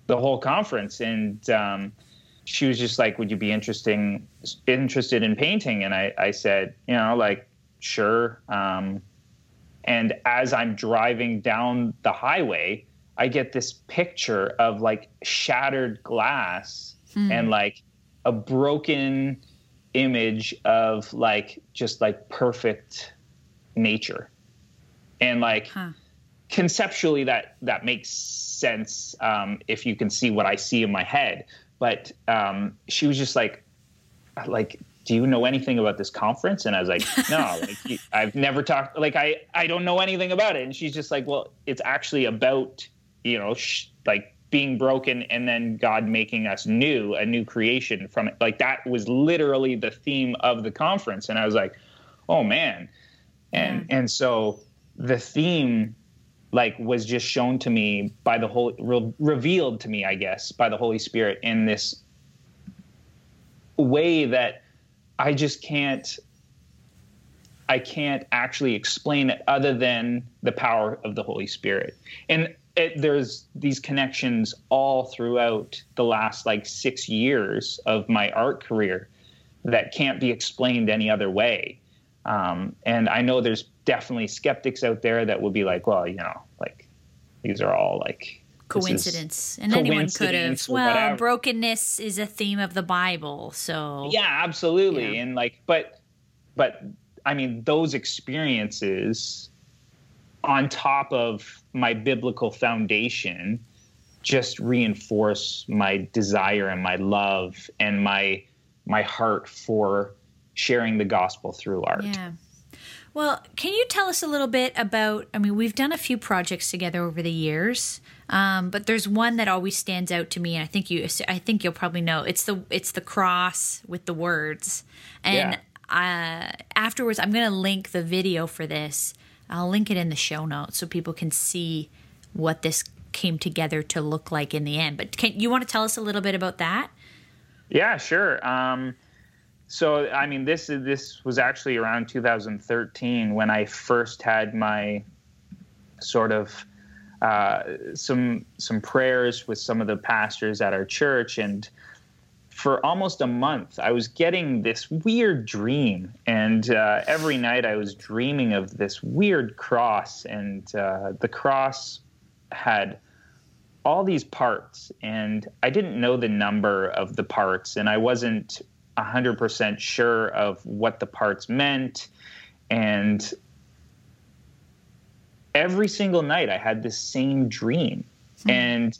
the whole conference, and um, she was just like, "Would you be interesting interested in painting?" And I, I said, "You know, like sure." Um, and as I'm driving down the highway, I get this picture of like shattered glass hmm. and like a broken image of like just like perfect nature, and like. Huh. Conceptually, that that makes sense um, if you can see what I see in my head but um, she was just like, like, do you know anything about this conference? And I was like, no, like, I've never talked, like, I, I don't know anything about it. And she's just like, well, it's actually about, you know, sh- like being broken and then God making us new, a new creation from it. Like that was literally the theme of the conference. And I was like, oh man. And, and so the theme like was just shown to me by the whole re- revealed to me i guess by the holy spirit in this way that i just can't i can't actually explain it other than the power of the holy spirit and it, there's these connections all throughout the last like six years of my art career that can't be explained any other way. Um, and I know there's definitely skeptics out there that will be like, well, you know, like these are all like coincidence and anyone could have well whatever. brokenness is a theme of the bible so yeah absolutely yeah. and like but but i mean those experiences on top of my biblical foundation just reinforce my desire and my love and my my heart for sharing the gospel through art. Yeah. Well, can you tell us a little bit about? I mean, we've done a few projects together over the years, um, but there's one that always stands out to me, and I think you, I think you'll probably know. It's the it's the cross with the words, and yeah. uh, afterwards, I'm going to link the video for this. I'll link it in the show notes so people can see what this came together to look like in the end. But can you want to tell us a little bit about that? Yeah, sure. Um, so, I mean, this this was actually around 2013 when I first had my sort of uh, some some prayers with some of the pastors at our church, and for almost a month, I was getting this weird dream, and uh, every night I was dreaming of this weird cross, and uh, the cross had all these parts. And i didn't know the number of the parts. And i wasn't 100% sure of what the parts meant and every single night i had this same dream mm-hmm. and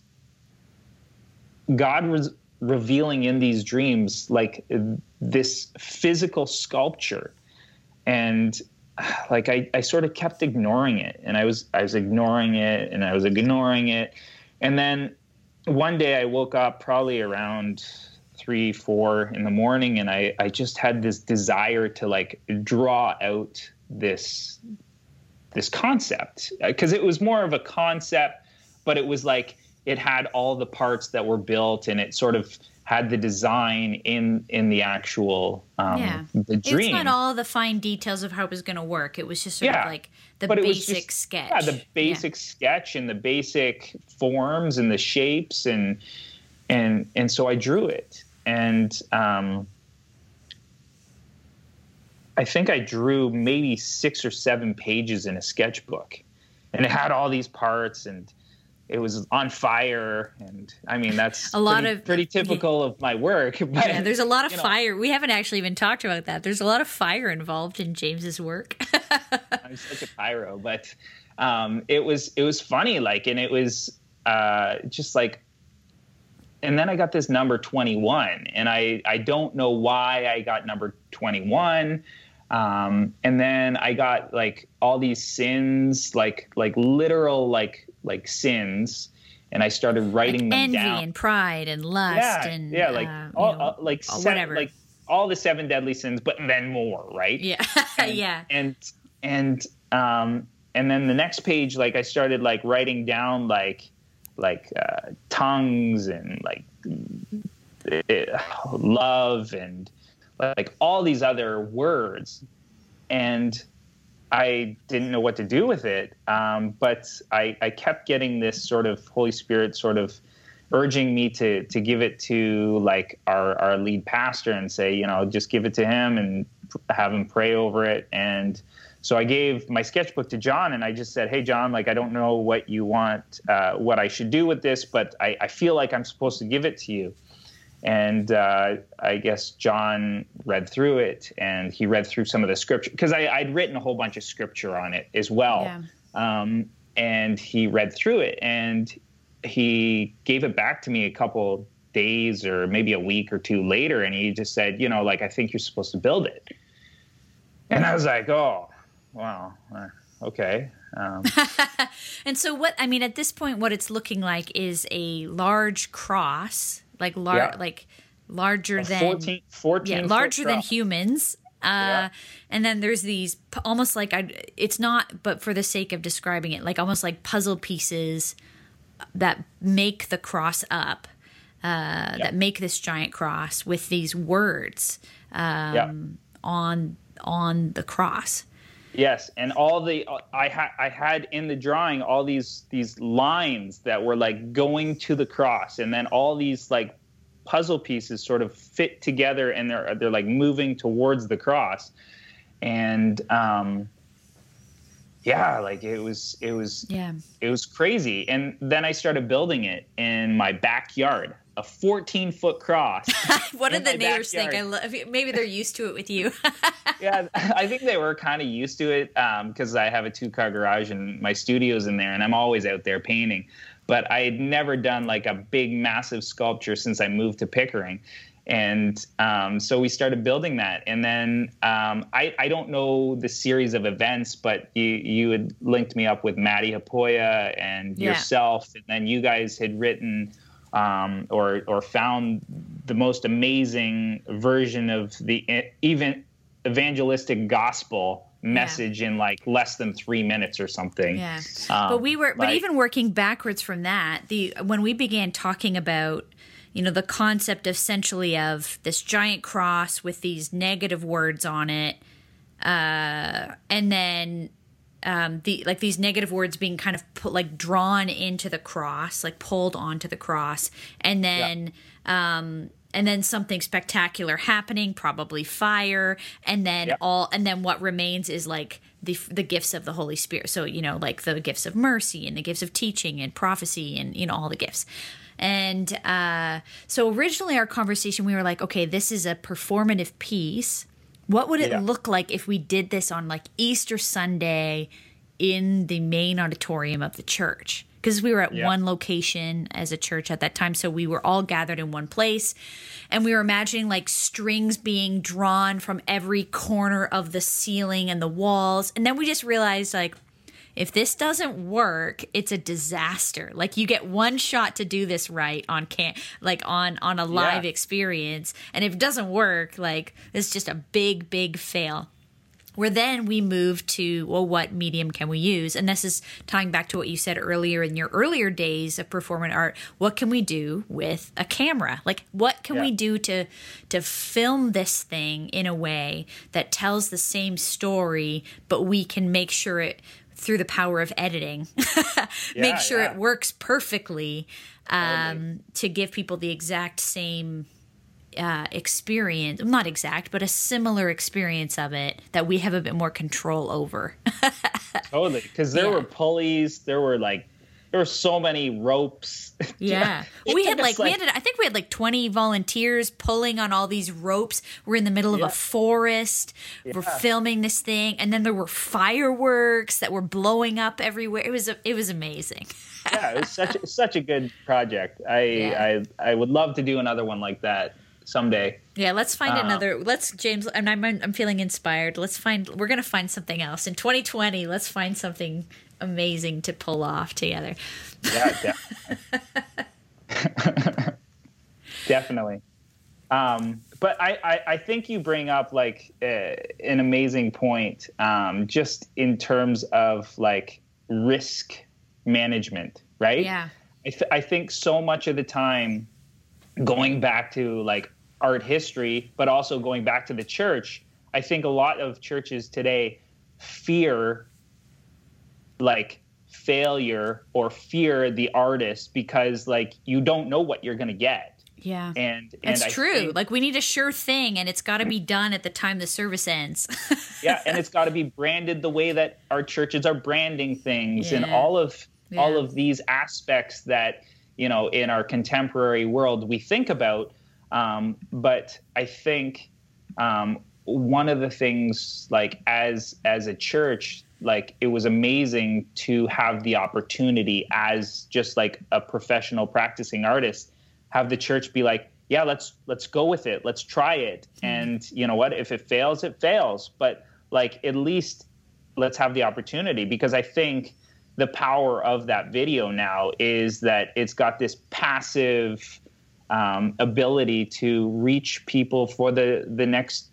god was revealing in these dreams like this physical sculpture and like I, I sort of kept ignoring it and I was I was ignoring it and I was ignoring it. And then one day I woke up probably around three, four in the morning and I, I just had this desire to like draw out this this concept. Because it was more of a concept, but it was like it had all the parts that were built and it sort of had the design in in the actual um, yeah. the dream. It's not all the fine details of how it was going to work. It was just sort yeah. of like the but basic just, sketch. Yeah, the basic yeah. sketch and the basic forms and the shapes and and and so I drew it and um, I think I drew maybe six or seven pages in a sketchbook, and it had all these parts and it was on fire. And i mean that's a lot pretty, of pretty typical of my work but, yeah there's a lot of fire know. we haven't actually even talked about that. There's a lot of fire involved in james's work. I'm such a pyro but um, it was it was funny like and it was uh, just like and then i got this number 21 and i i don't know why i got number 21 um, and then I got like all these sins, like like literal like like sins, and I started writing like them envy down. and pride and lust yeah, and yeah, like uh, all, know, uh, like seven, whatever, like all the seven deadly sins, but then more, right? Yeah, and, yeah. And and um and then the next page, like I started like writing down like like uh, tongues and like it, love and like all these other words, and I didn't know what to do with it. Um, but I, I kept getting this sort of Holy Spirit sort of urging me to to give it to like our our lead pastor and say, you know, just give it to him and have him pray over it. And so I gave my sketchbook to John and I just said, hey, John, like I don't know what you want, uh, what I should do with this, but I, I feel like I'm supposed to give it to you. And uh, I guess John read through it and he read through some of the scripture because I'd written a whole bunch of scripture on it as well. Yeah. Um, and he read through it and he gave it back to me a couple days or maybe a week or two later. And he just said, you know, like, I think you're supposed to build it. And I was like, oh, wow. Uh, okay. Um, and so, what I mean at this point, what it's looking like is a large cross like lar- yeah. like larger than 14, 14 yeah, larger than humans. Uh, yeah. And then there's these almost like I, it's not, but for the sake of describing it, like almost like puzzle pieces that make the cross up, uh, that make this giant cross with these words um, on on the cross. Yes, and all the I had I had in the drawing all these these lines that were like going to the cross, and then all these like puzzle pieces sort of fit together and they're they're like moving towards the cross. And um yeah like it was it was yeah. it was crazy. And then i started building it in my backyard a 14 foot cross what did the neighbors think? I backyard. love maybe they're used to it with you. Yeah i think they were kind of used to it um, because i have a two car garage and my studio's in there and i'm always out there painting. But i had never done like a big massive sculpture since i moved to pickering and um, so we started building that and then um, I, I don't know the series of events but you, you had linked me up with maddie hapoya and Yeah. yourself and then you guys had written um, or or found the most amazing version of the even evangelistic gospel message in like less than three minutes or something. Yeah. Um, but we were but like- even working backwards from that, the when we began talking about you know the concept essentially of this giant cross with these negative words on it uh and then um, the like these negative words being kind of put, like drawn into the cross, like pulled onto the cross, and then um, and then something spectacular happening, probably fire, and then Yeah. all and then what remains is like the the gifts of the Holy Spirit. So you know, like the gifts of mercy and the gifts of teaching and prophecy and you know all the gifts. And uh, so originally our conversation, we were like, okay, this is a performative piece. What would it Yeah. look like if we did this on like Easter Sunday in the main auditorium of the church? Because we were at Yeah. one location as a church at that time, so we were all gathered in one place, and we were imagining like strings being drawn from every corner of the ceiling and the walls, and then we just realized like if this doesn't work it's a disaster. Like you get one shot to do this right on can like on on a live Yeah. experience and if it doesn't work like it's just a big big fail. Where then we move to well what medium can we use? And this is tying back to what you said earlier in your earlier days of performing art. What can we do with a camera? Like what can we do to to film this thing in a way that tells the same story but we can make sure it through the power of editing make Yeah, sure yeah. it works perfectly um, to give people the exact same uh, experience not exact but a similar experience of it that we have a bit more control over Totally, because there Yeah. were pulleys, there were like there were so many ropes. yeah we had us, like, we had i think we had like 20 volunteers pulling on all these ropes we're in the middle of Yeah. a forest we're filming this thing and then there were fireworks that were blowing up everywhere it was it was amazing yeah, it was such a, such a good project. I, Yeah. I I would love to do another one like that someday. Yeah, let's find Uh, another. Let's James. And I'm I'm feeling inspired. Let's find. We're gonna find something else in 2020. Let's find something amazing to pull off together. Yeah, definitely. definitely. Um, but I, I, I think you bring up like uh, an amazing point, um, just in terms of like risk management, right? Yeah. I, th- I think so much of the time, going back to like art history, but also going back to the church, I think a lot of churches today fear like failure or fear the artist because like you don't know what you're gonna get. Yeah. And and It's true. think- like we need a sure thing, and it's got to be done at the time the service ends. yeah, and it's got to be branded the way that our churches are branding things and all of all of these aspects that you know in our contemporary world we think about. Um, but I think um, one of the things like as as a church like it was amazing to have the opportunity as just like a professional practicing artist have the church be like yeah let's let's go with it. Let's try it. And you know what? If it fails it fails. But like at least let's have the opportunity because i think the power of that video now is that it's got this passive um, ability to reach people for the the next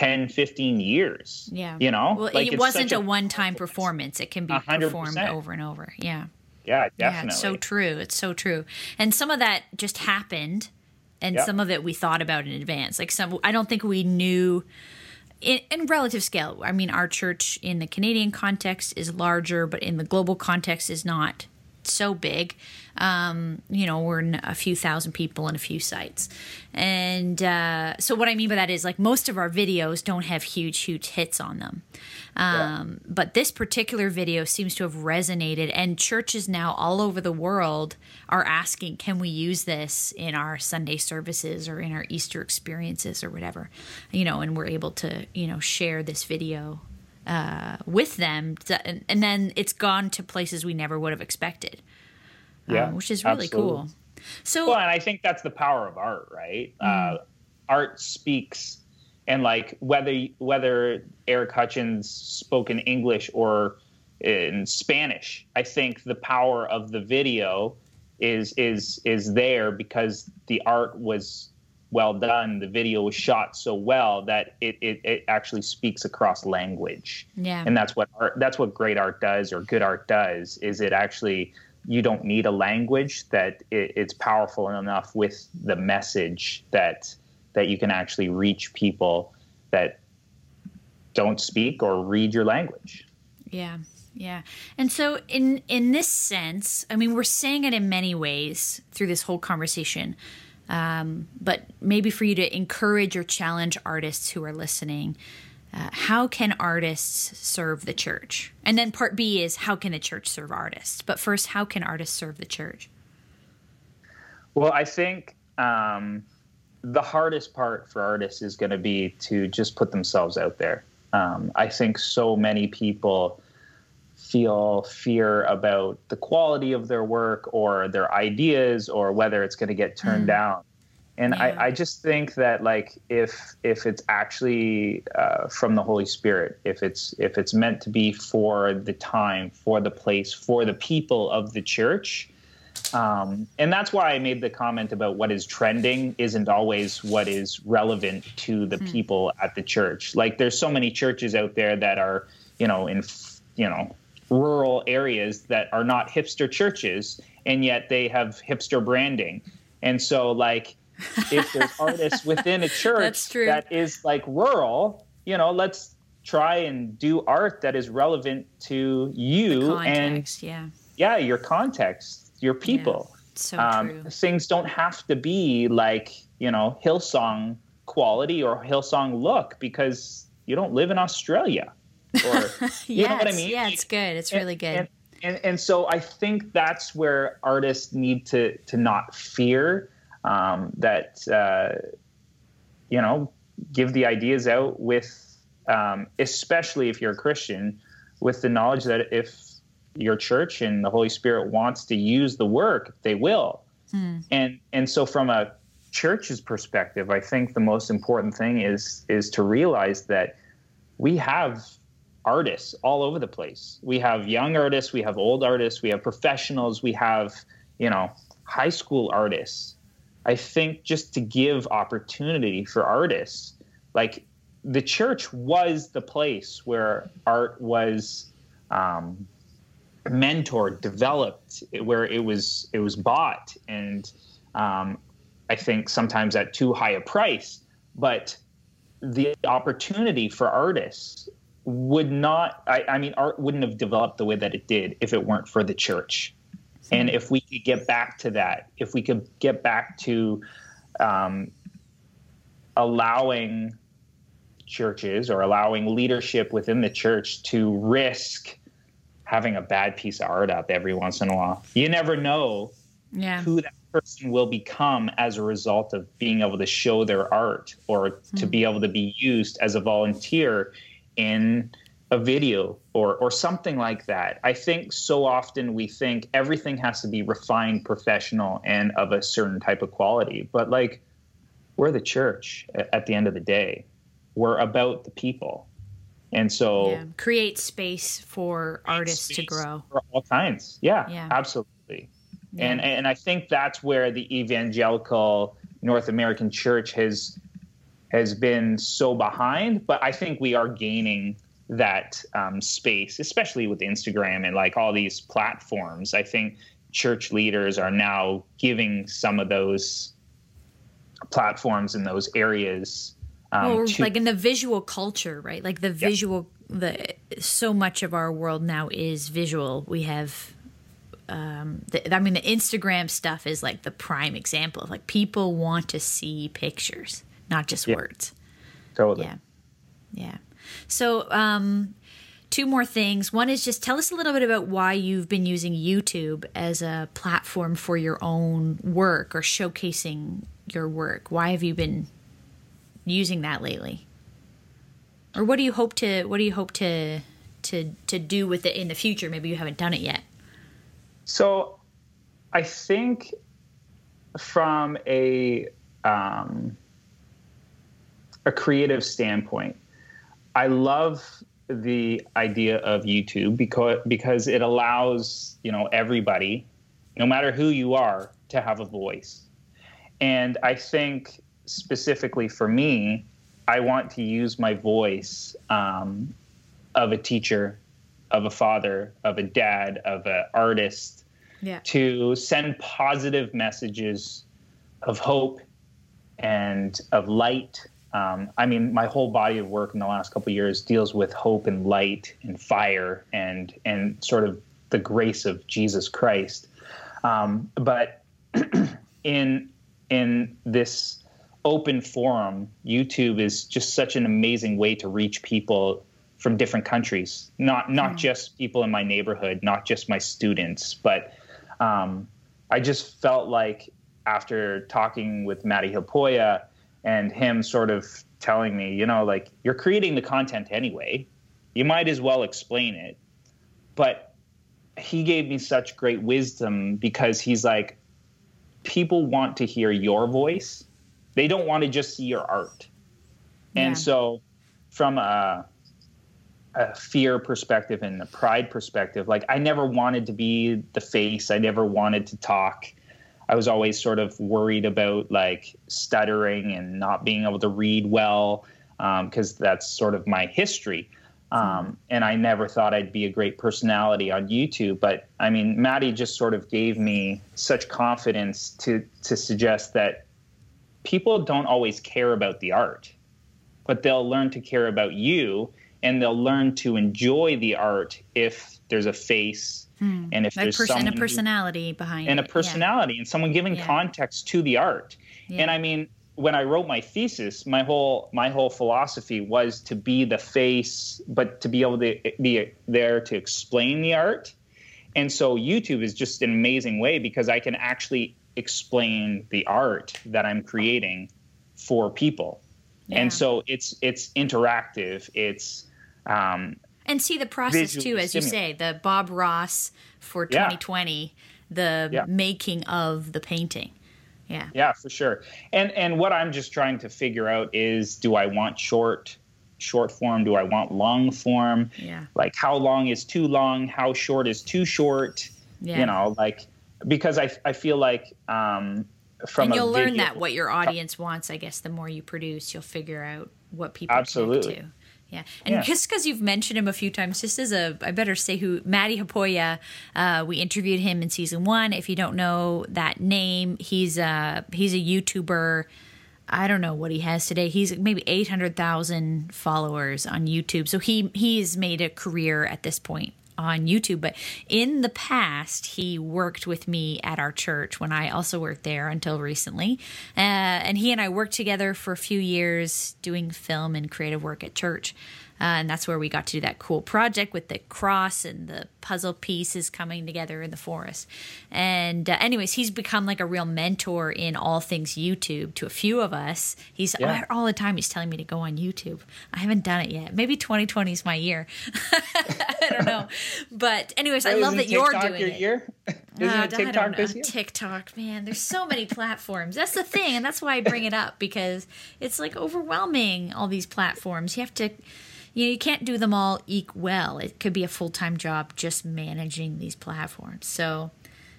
10 15 years yeah. you know Well, Like, it wasn't such a, one-time performance. It can be A hundred performed over and over. Yeah. yeah Yeah. definitely It's so true. It's so true. And some of that just happened, and Yep. some of it we thought about in advance. Like some, I don't think we knew. In, in relative scale, I mean, our church in the Canadian context is larger, but in the global context is not so big. Um, you know, we're in a few thousand people and a few sites. And uh, so, what I mean by that is like most of our videos don't have huge, huge hits on them. Um, yeah. But this particular video seems to have resonated, and churches now all over the world are asking, can we use this in our Sunday services or in our Easter experiences or whatever? You know, and we're able to, you know, share this video uh, with them, to, and, and, then it's gone to places we never would have expected. Um, yeah, um, which is really absolutely. cool. So, well, and I think that's the power of art, right? Mm. Uh, art speaks, and like whether whether Eric Hutchins spoke in English or in Spanish, I think the power of the video is is is there because the art was well done. The video was shot so well that it, it, it actually speaks across language. Yeah. And that's what art that's what great art does or good art does is it actually you don't need a language that it, it's powerful enough with the message that that you can actually reach people that don't speak or read your language. Yeah. Yeah. And so in in this sense, I mean we're saying it in many ways through this whole conversation um, but maybe for you to encourage or challenge artists who are listening. Uh, how can artists serve the church? And then part B is how can the church serve artists? But first, how can artists serve the church? Well, I think um, the hardest part for artists is going to be to just put themselves out there. Um, I think so many people feel fear about the quality of their work or their ideas or whether it's going to get turned mm. down and yeah. I, I just think that like if if it's actually uh, from the holy spirit if it's if it's meant to be for the time for the place for the people of the church um, and that's why i made the comment about what is trending isn't always what is relevant to the mm. people at the church like there's so many churches out there that are you know in you know rural areas that are not hipster churches and yet they have hipster branding. And so like if there's artists within a church that is like rural you know let's try and do art that is relevant to you context, and yeah. yeah your context your people. yeah, so um, things don't have to be like you know hillsong quality or hillsong look because you don't live in australia or you know what I mean? Yeah, it's good. It's really good. And, and, and, so I think that's where artists need to to not fear um, that uh, you know give the ideas out with, um, especially if you're a Christian, with the knowledge that if your church and the Holy Spirit wants to use the work, they will. Hmm. And and so from a church's perspective, I think the most important thing is is to realize that we have artists all over the place. We have young artists, we have old artists, we have professionals, we have, you know, high school artists. I think just to give opportunity for artists, like the church was the place where art was um, mentored, developed, where it was it was bought, and um, I think sometimes at too high a price. But the opportunity for artists would not I, I, mean art wouldn't have developed the way that it did if it weren't for the church and if we could get back to that if we could get back to um, allowing churches or allowing leadership within the church to risk having a bad piece of art up every once in a while you never know yeah. who that person will become as a result of being able to show their art or mm-hmm. to be able to be used as a volunteer in a video or or something like that. I think so often we think everything has to be refined, professional, and of a certain type of quality. But like we're the church at the end of the day. We're about the people. And so yeah. create space for artists space to grow. For all kinds. Yeah, yeah. absolutely. Yeah. And and I think that's where the evangelical North American church has has been so behind, but I think we are gaining that um, space, especially with Instagram and like all these platforms. I think church leaders are now giving some of those platforms in those areas. Um, well, to- like in the visual culture, right? Like the visual, the so much of our world now is visual. We have um, the, I mean, the Instagram stuff is like the prime example of like people want to see pictures, not just Yeah. words. Totally. Yeah. Yeah. So, um, two more things. One is just tell us a little bit about why you've been using YouTube as a platform for your own work or showcasing your work. Why have you been using that lately? Or what do you hope to what do you hope to to to do with it in the future? Maybe you haven't done it yet. So I think from a um, a creative standpoint, I love the idea of YouTube because because it allows you know everybody, no matter who you are, to have a voice. And I think specifically for me, I want to use my voice um, of a teacher, of a father, of a dad, of an artist Yeah. to send positive messages of hope and of light. Um, I mean, my whole body of work in the last couple of years deals with hope and light and fire and and sort of the grace of Jesus Christ. Um, but in in this open forum, YouTube is just such an amazing way to reach people from different countries. Not not just people in my neighborhood, not just my students, but um, I just felt like after talking with Matti Haapoja and him sort of telling me, you know, like you're creating the content anyway, you might as well explain it. But he gave me such great wisdom because he's like, people want to hear your voice. They don't want to just see your art. Yeah. And so, from a, a fear perspective and a pride perspective, like I never wanted to be the face. I never wanted to talk. I was always sort of worried about like stuttering and not being able to read well because that's sort of my history. Um, and I never thought I'd be a great personality on YouTube. But I mean, Matti just sort of gave me such confidence to to suggest that people don't always care about the art, but they'll learn to care about you and they'll learn to enjoy the art if there's a face and if Like there's person, and someone a personality behind it. and a it. Yeah. personality and someone giving Yeah. context to the art. Yeah. And I mean, when I wrote my thesis, my whole my whole philosophy was to be the face, but to be able to be there to explain the art. And so YouTube is just an amazing way because I can actually explain the art that I'm creating for people. Yeah. And so it's it's interactive. It's um, and see the process too, as you say, the Bob Ross for Yeah. 2020, the Yeah. making of the painting. Yeah. Yeah, for sure. And and what I'm just trying to figure out is do I want short short form? Do I want long form? Yeah. Like how long is too long? How short is too short? Yeah. You know, like because I I feel like um from and you'll learn video- that what your audience wants. I guess the more you produce, you'll figure out what people Absolutely. Yeah, and Yeah. just because you've mentioned him a few times, just as a, I better say who Matti Haapoja. Uh, we interviewed him in season one. If you don't know that name, he's a he's a YouTuber. I don't know what he has today. He's maybe eight hundred thousand followers on YouTube. So he he's made a career at this point on YouTube. But in the past, he worked with me at our church when I also worked there until recently. Uh, and he and I worked together for a few years doing film and creative work at church. Uh, and that's where we got to do that cool project with the cross and the puzzle pieces coming together in the forest. And, uh, anyways, he's become like a real mentor in all things YouTube to a few of us. He's Yeah. all the time he's telling me to go on YouTube. I haven't done it yet. Maybe 2020 is my year. I don't know. But, anyways, I love that you're doing your it. year? Isn't Uh, it TikTok this year? TikTok, man. There's so many platforms. That's the thing, and that's why I bring it up because it's like overwhelming. All these platforms, you have to, you know, you can't do them all equal. Well it could be a full time job just managing these platforms. So,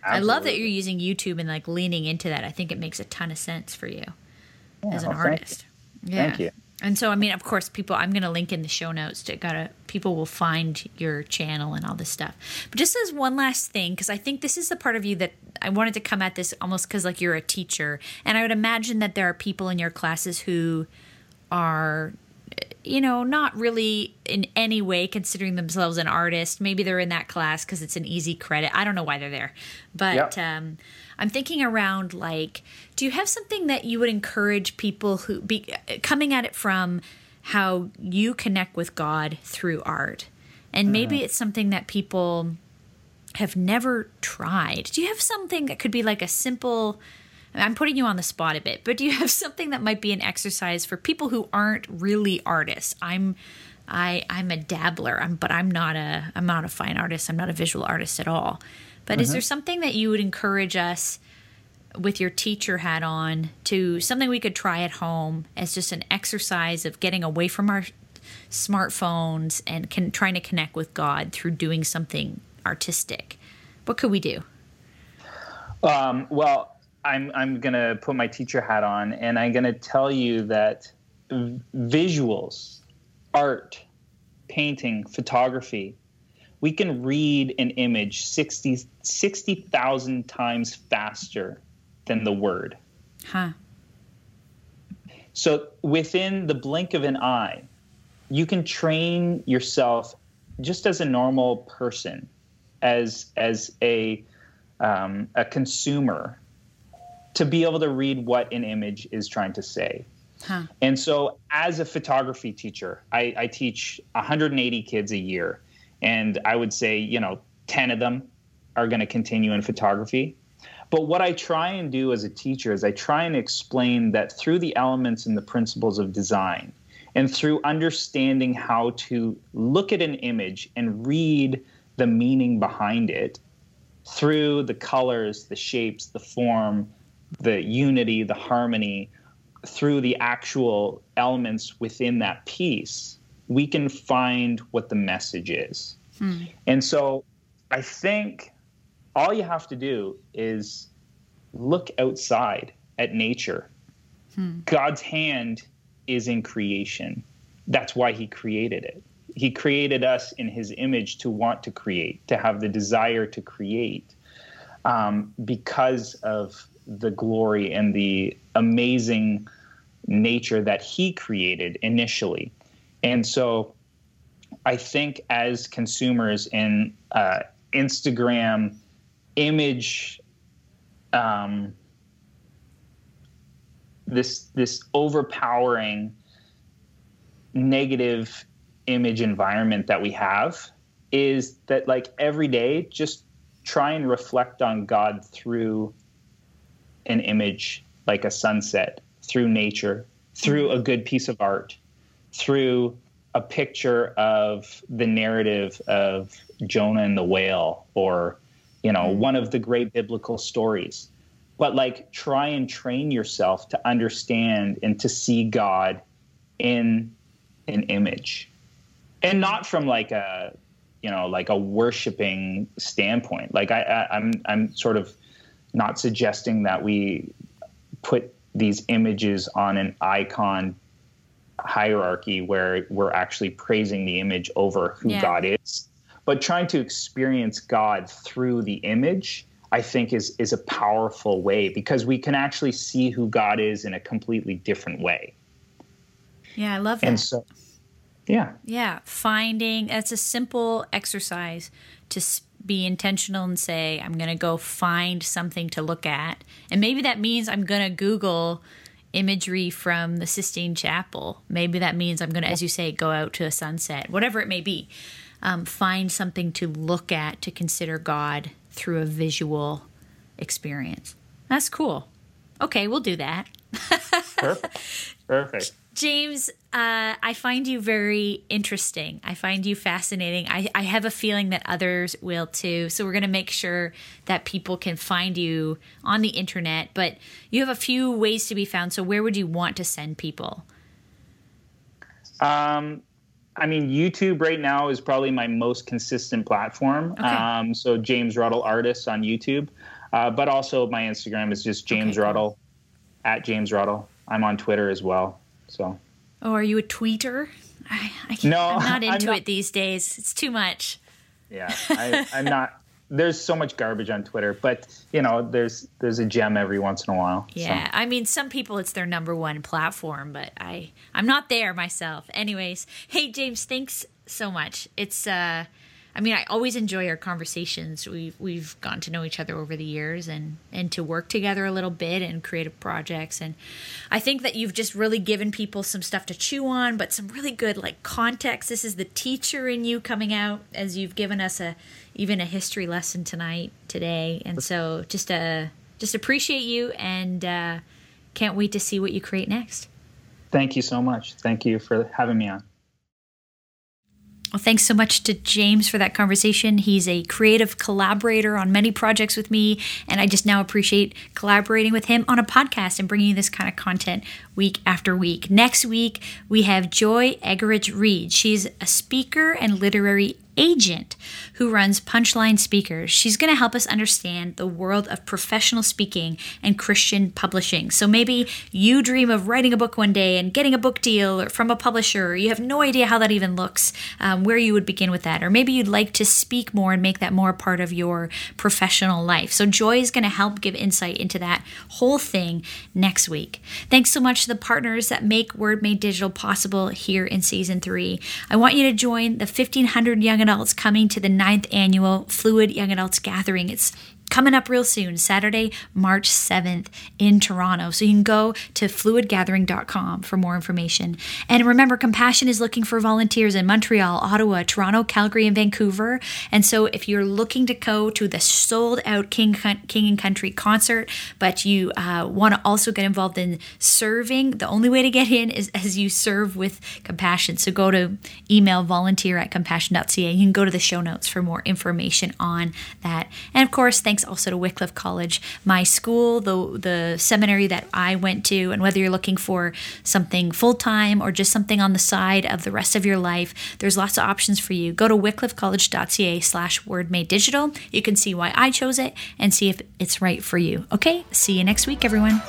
I love that you're using YouTube and like leaning into that. I think it makes a ton of sense for you as an well, thank artist. Yeah. Thank you. And so, I mean, of course, people. I'm going to link in the show notes to gotta. People will find your channel and all this stuff. But just as one last thing, because I think this is the part of you that I wanted to come at this almost because like you're a teacher, and I would imagine that there are people in your classes who are you know, not really in any way considering themselves an artist. Maybe they're in that class because it's an easy credit. I don't know why they're there. But Yep. um, I'm thinking around like, do you have something that you would encourage people who be coming at it from how you connect with God through art? And maybe it's something that people have never tried. Do you have something that could be like a simple I'm putting you on the spot a bit, but do you have something that might be an exercise for people who aren't really artists? I'm I I'm a dabbler, I'm but I'm not a I'm not a fine artist. I'm not a visual artist at all. But is there something that you would encourage us with your teacher hat on to something we could try at home as just an exercise of getting away from our smartphones and can trying to connect with God through doing something artistic? What could we do? Um, well, I'm I'm gonna put my teacher hat on, and I'm gonna tell you that visuals, art, painting, photography, we can read an image 60 60,000 times faster than the word. Huh. So within the blink of an eye, you can train yourself just as a normal person, as as a um, a consumer, to be able to read what an image is trying to say. Huh. And so, as a photography teacher, I, I teach 180 kids a year, and I would say, you know, 10 of them are going to continue in photography. But what I try and do as a teacher is I try and explain that through the elements and the principles of design, and through understanding how to look at an image and read the meaning behind it through the colors, the shapes, the form, the unity, the harmony, through the actual elements within that piece, we can find what the message is. And so I think all you have to do is look outside at nature. God's hand is in creation. That's why he created it. He created us in his image to want to create, to have the desire to create um, because of the glory and the amazing nature that he created initially. And so I think as consumers in uh, Instagram image, um, this this overpowering negative image environment that we have is that like every day just try and reflect on God through an image like a sunset, through nature, through a good piece of art, through a picture of the narrative of Jonah and the whale or you know mm-hmm. one of the great biblical stories. But like try and train yourself to understand and to see God in an image. And not from like a you know like a worshiping standpoint. Like I, I i'm i'm sort of not suggesting that we put these images on an icon hierarchy where we're actually praising the image over who Yeah. God is, but trying to experience God through the image, I think is is a powerful way because we can actually see who God is in a completely different way. Yeah, I love that. And so, yeah, Yeah, finding that's a simple exercise to be intentional and say, I'm going to go find something to look at. And maybe that means I'm going to Google imagery from the Sistine Chapel. Maybe that means I'm going to, as you say, go out to a sunset, whatever it may be. Um, find something to look at to consider God through a visual experience. That's cool. Okay, we'll do that. perfect, perfect. James, uh, I find you very interesting. I find you fascinating. I, I have a feeling that others will too. So we're going to make sure that people can find you on the internet. But you have a few ways to be found. So where would you want to send people? Um, I mean, YouTube right now is probably my most consistent platform. Okay. Um, so James Ruddle Artists on YouTube, uh, but also my Instagram is just James Okay. Ruddle at James Ruddle. I'm on Twitter as well. So Oh, are you a tweeter? I, I can't, No, I'm not I'm into not. it these days. It's too much. yeah, I, I'm not there's so much garbage on Twitter, but you know, there's there's a gem every once in a while. Yeah, so. I mean, some people it's their number one platform, but I I'm not there myself. Anyways, hey James, thanks so much. It's uh I mean, I always enjoy our conversations. We've we've gotten to know each other over the years and and to work together a little bit and creative projects. And I think that you've just really given people some stuff to chew on, but some really good like context. This is the teacher in you coming out as you've given us a even a history lesson tonight today. And so just uh just appreciate you and uh, can't wait to see what you create next. Thank you so much. Thank you for having me on. Well, thanks so much to James for that conversation. He's a creative collaborator on many projects with me, and I just now appreciate collaborating with him on a podcast and bringing you this kind of content week after week. Next week, we have Joy Eggerichs Reed. She's a speaker and literary agent who runs Punchline Speakers. She's going to help us understand the world of professional speaking and Christian publishing. So maybe you dream of writing a book one day and getting a book deal from a publisher, you have no idea how that even looks, um, where you would begin with that. Or maybe you'd like to speak more and make that more a part of your professional life. So Joy is going to help give insight into that whole thing next week. Thanks so much to the partners that make Word Made Digital possible here in season three. I want you to join the 1,500 young adults coming to the ninth annual Fluid Young Adults Gathering. It's coming up real soon, Saturday, March 7th in Toronto. So you can go to fluidgathering.com for more information. And remember, Compassion is looking for volunteers in Montreal, Ottawa, Toronto, Calgary, and Vancouver. And so if you're looking to go to the sold out King, King and Country concert, but you uh, want to also get involved in serving, the only way to get in is as you serve with Compassion. So go to email volunteer at compassion.ca. You can go to the show notes for more information on that. And of course, thanks thanks also to Wycliffe College, my school, the the seminary that I went to, and whether you're looking for something full time or just something on the side of the rest of your life, there's lots of options for you. Go to wycliffecollege.ca/slash digital. You can see why I chose it and see if it's right for you. Okay, see you next week, everyone.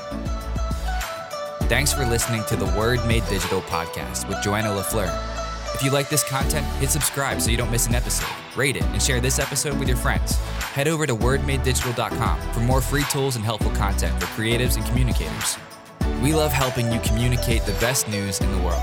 Thanks for listening to the Word Made Digital podcast with Joanna LaFleur. If you like this content, hit subscribe so you don't miss an episode. Rate it and share this episode with your friends. Head over to wordmadedigital.com for more free tools and helpful content for creatives and communicators. We love helping you communicate the best news in the world.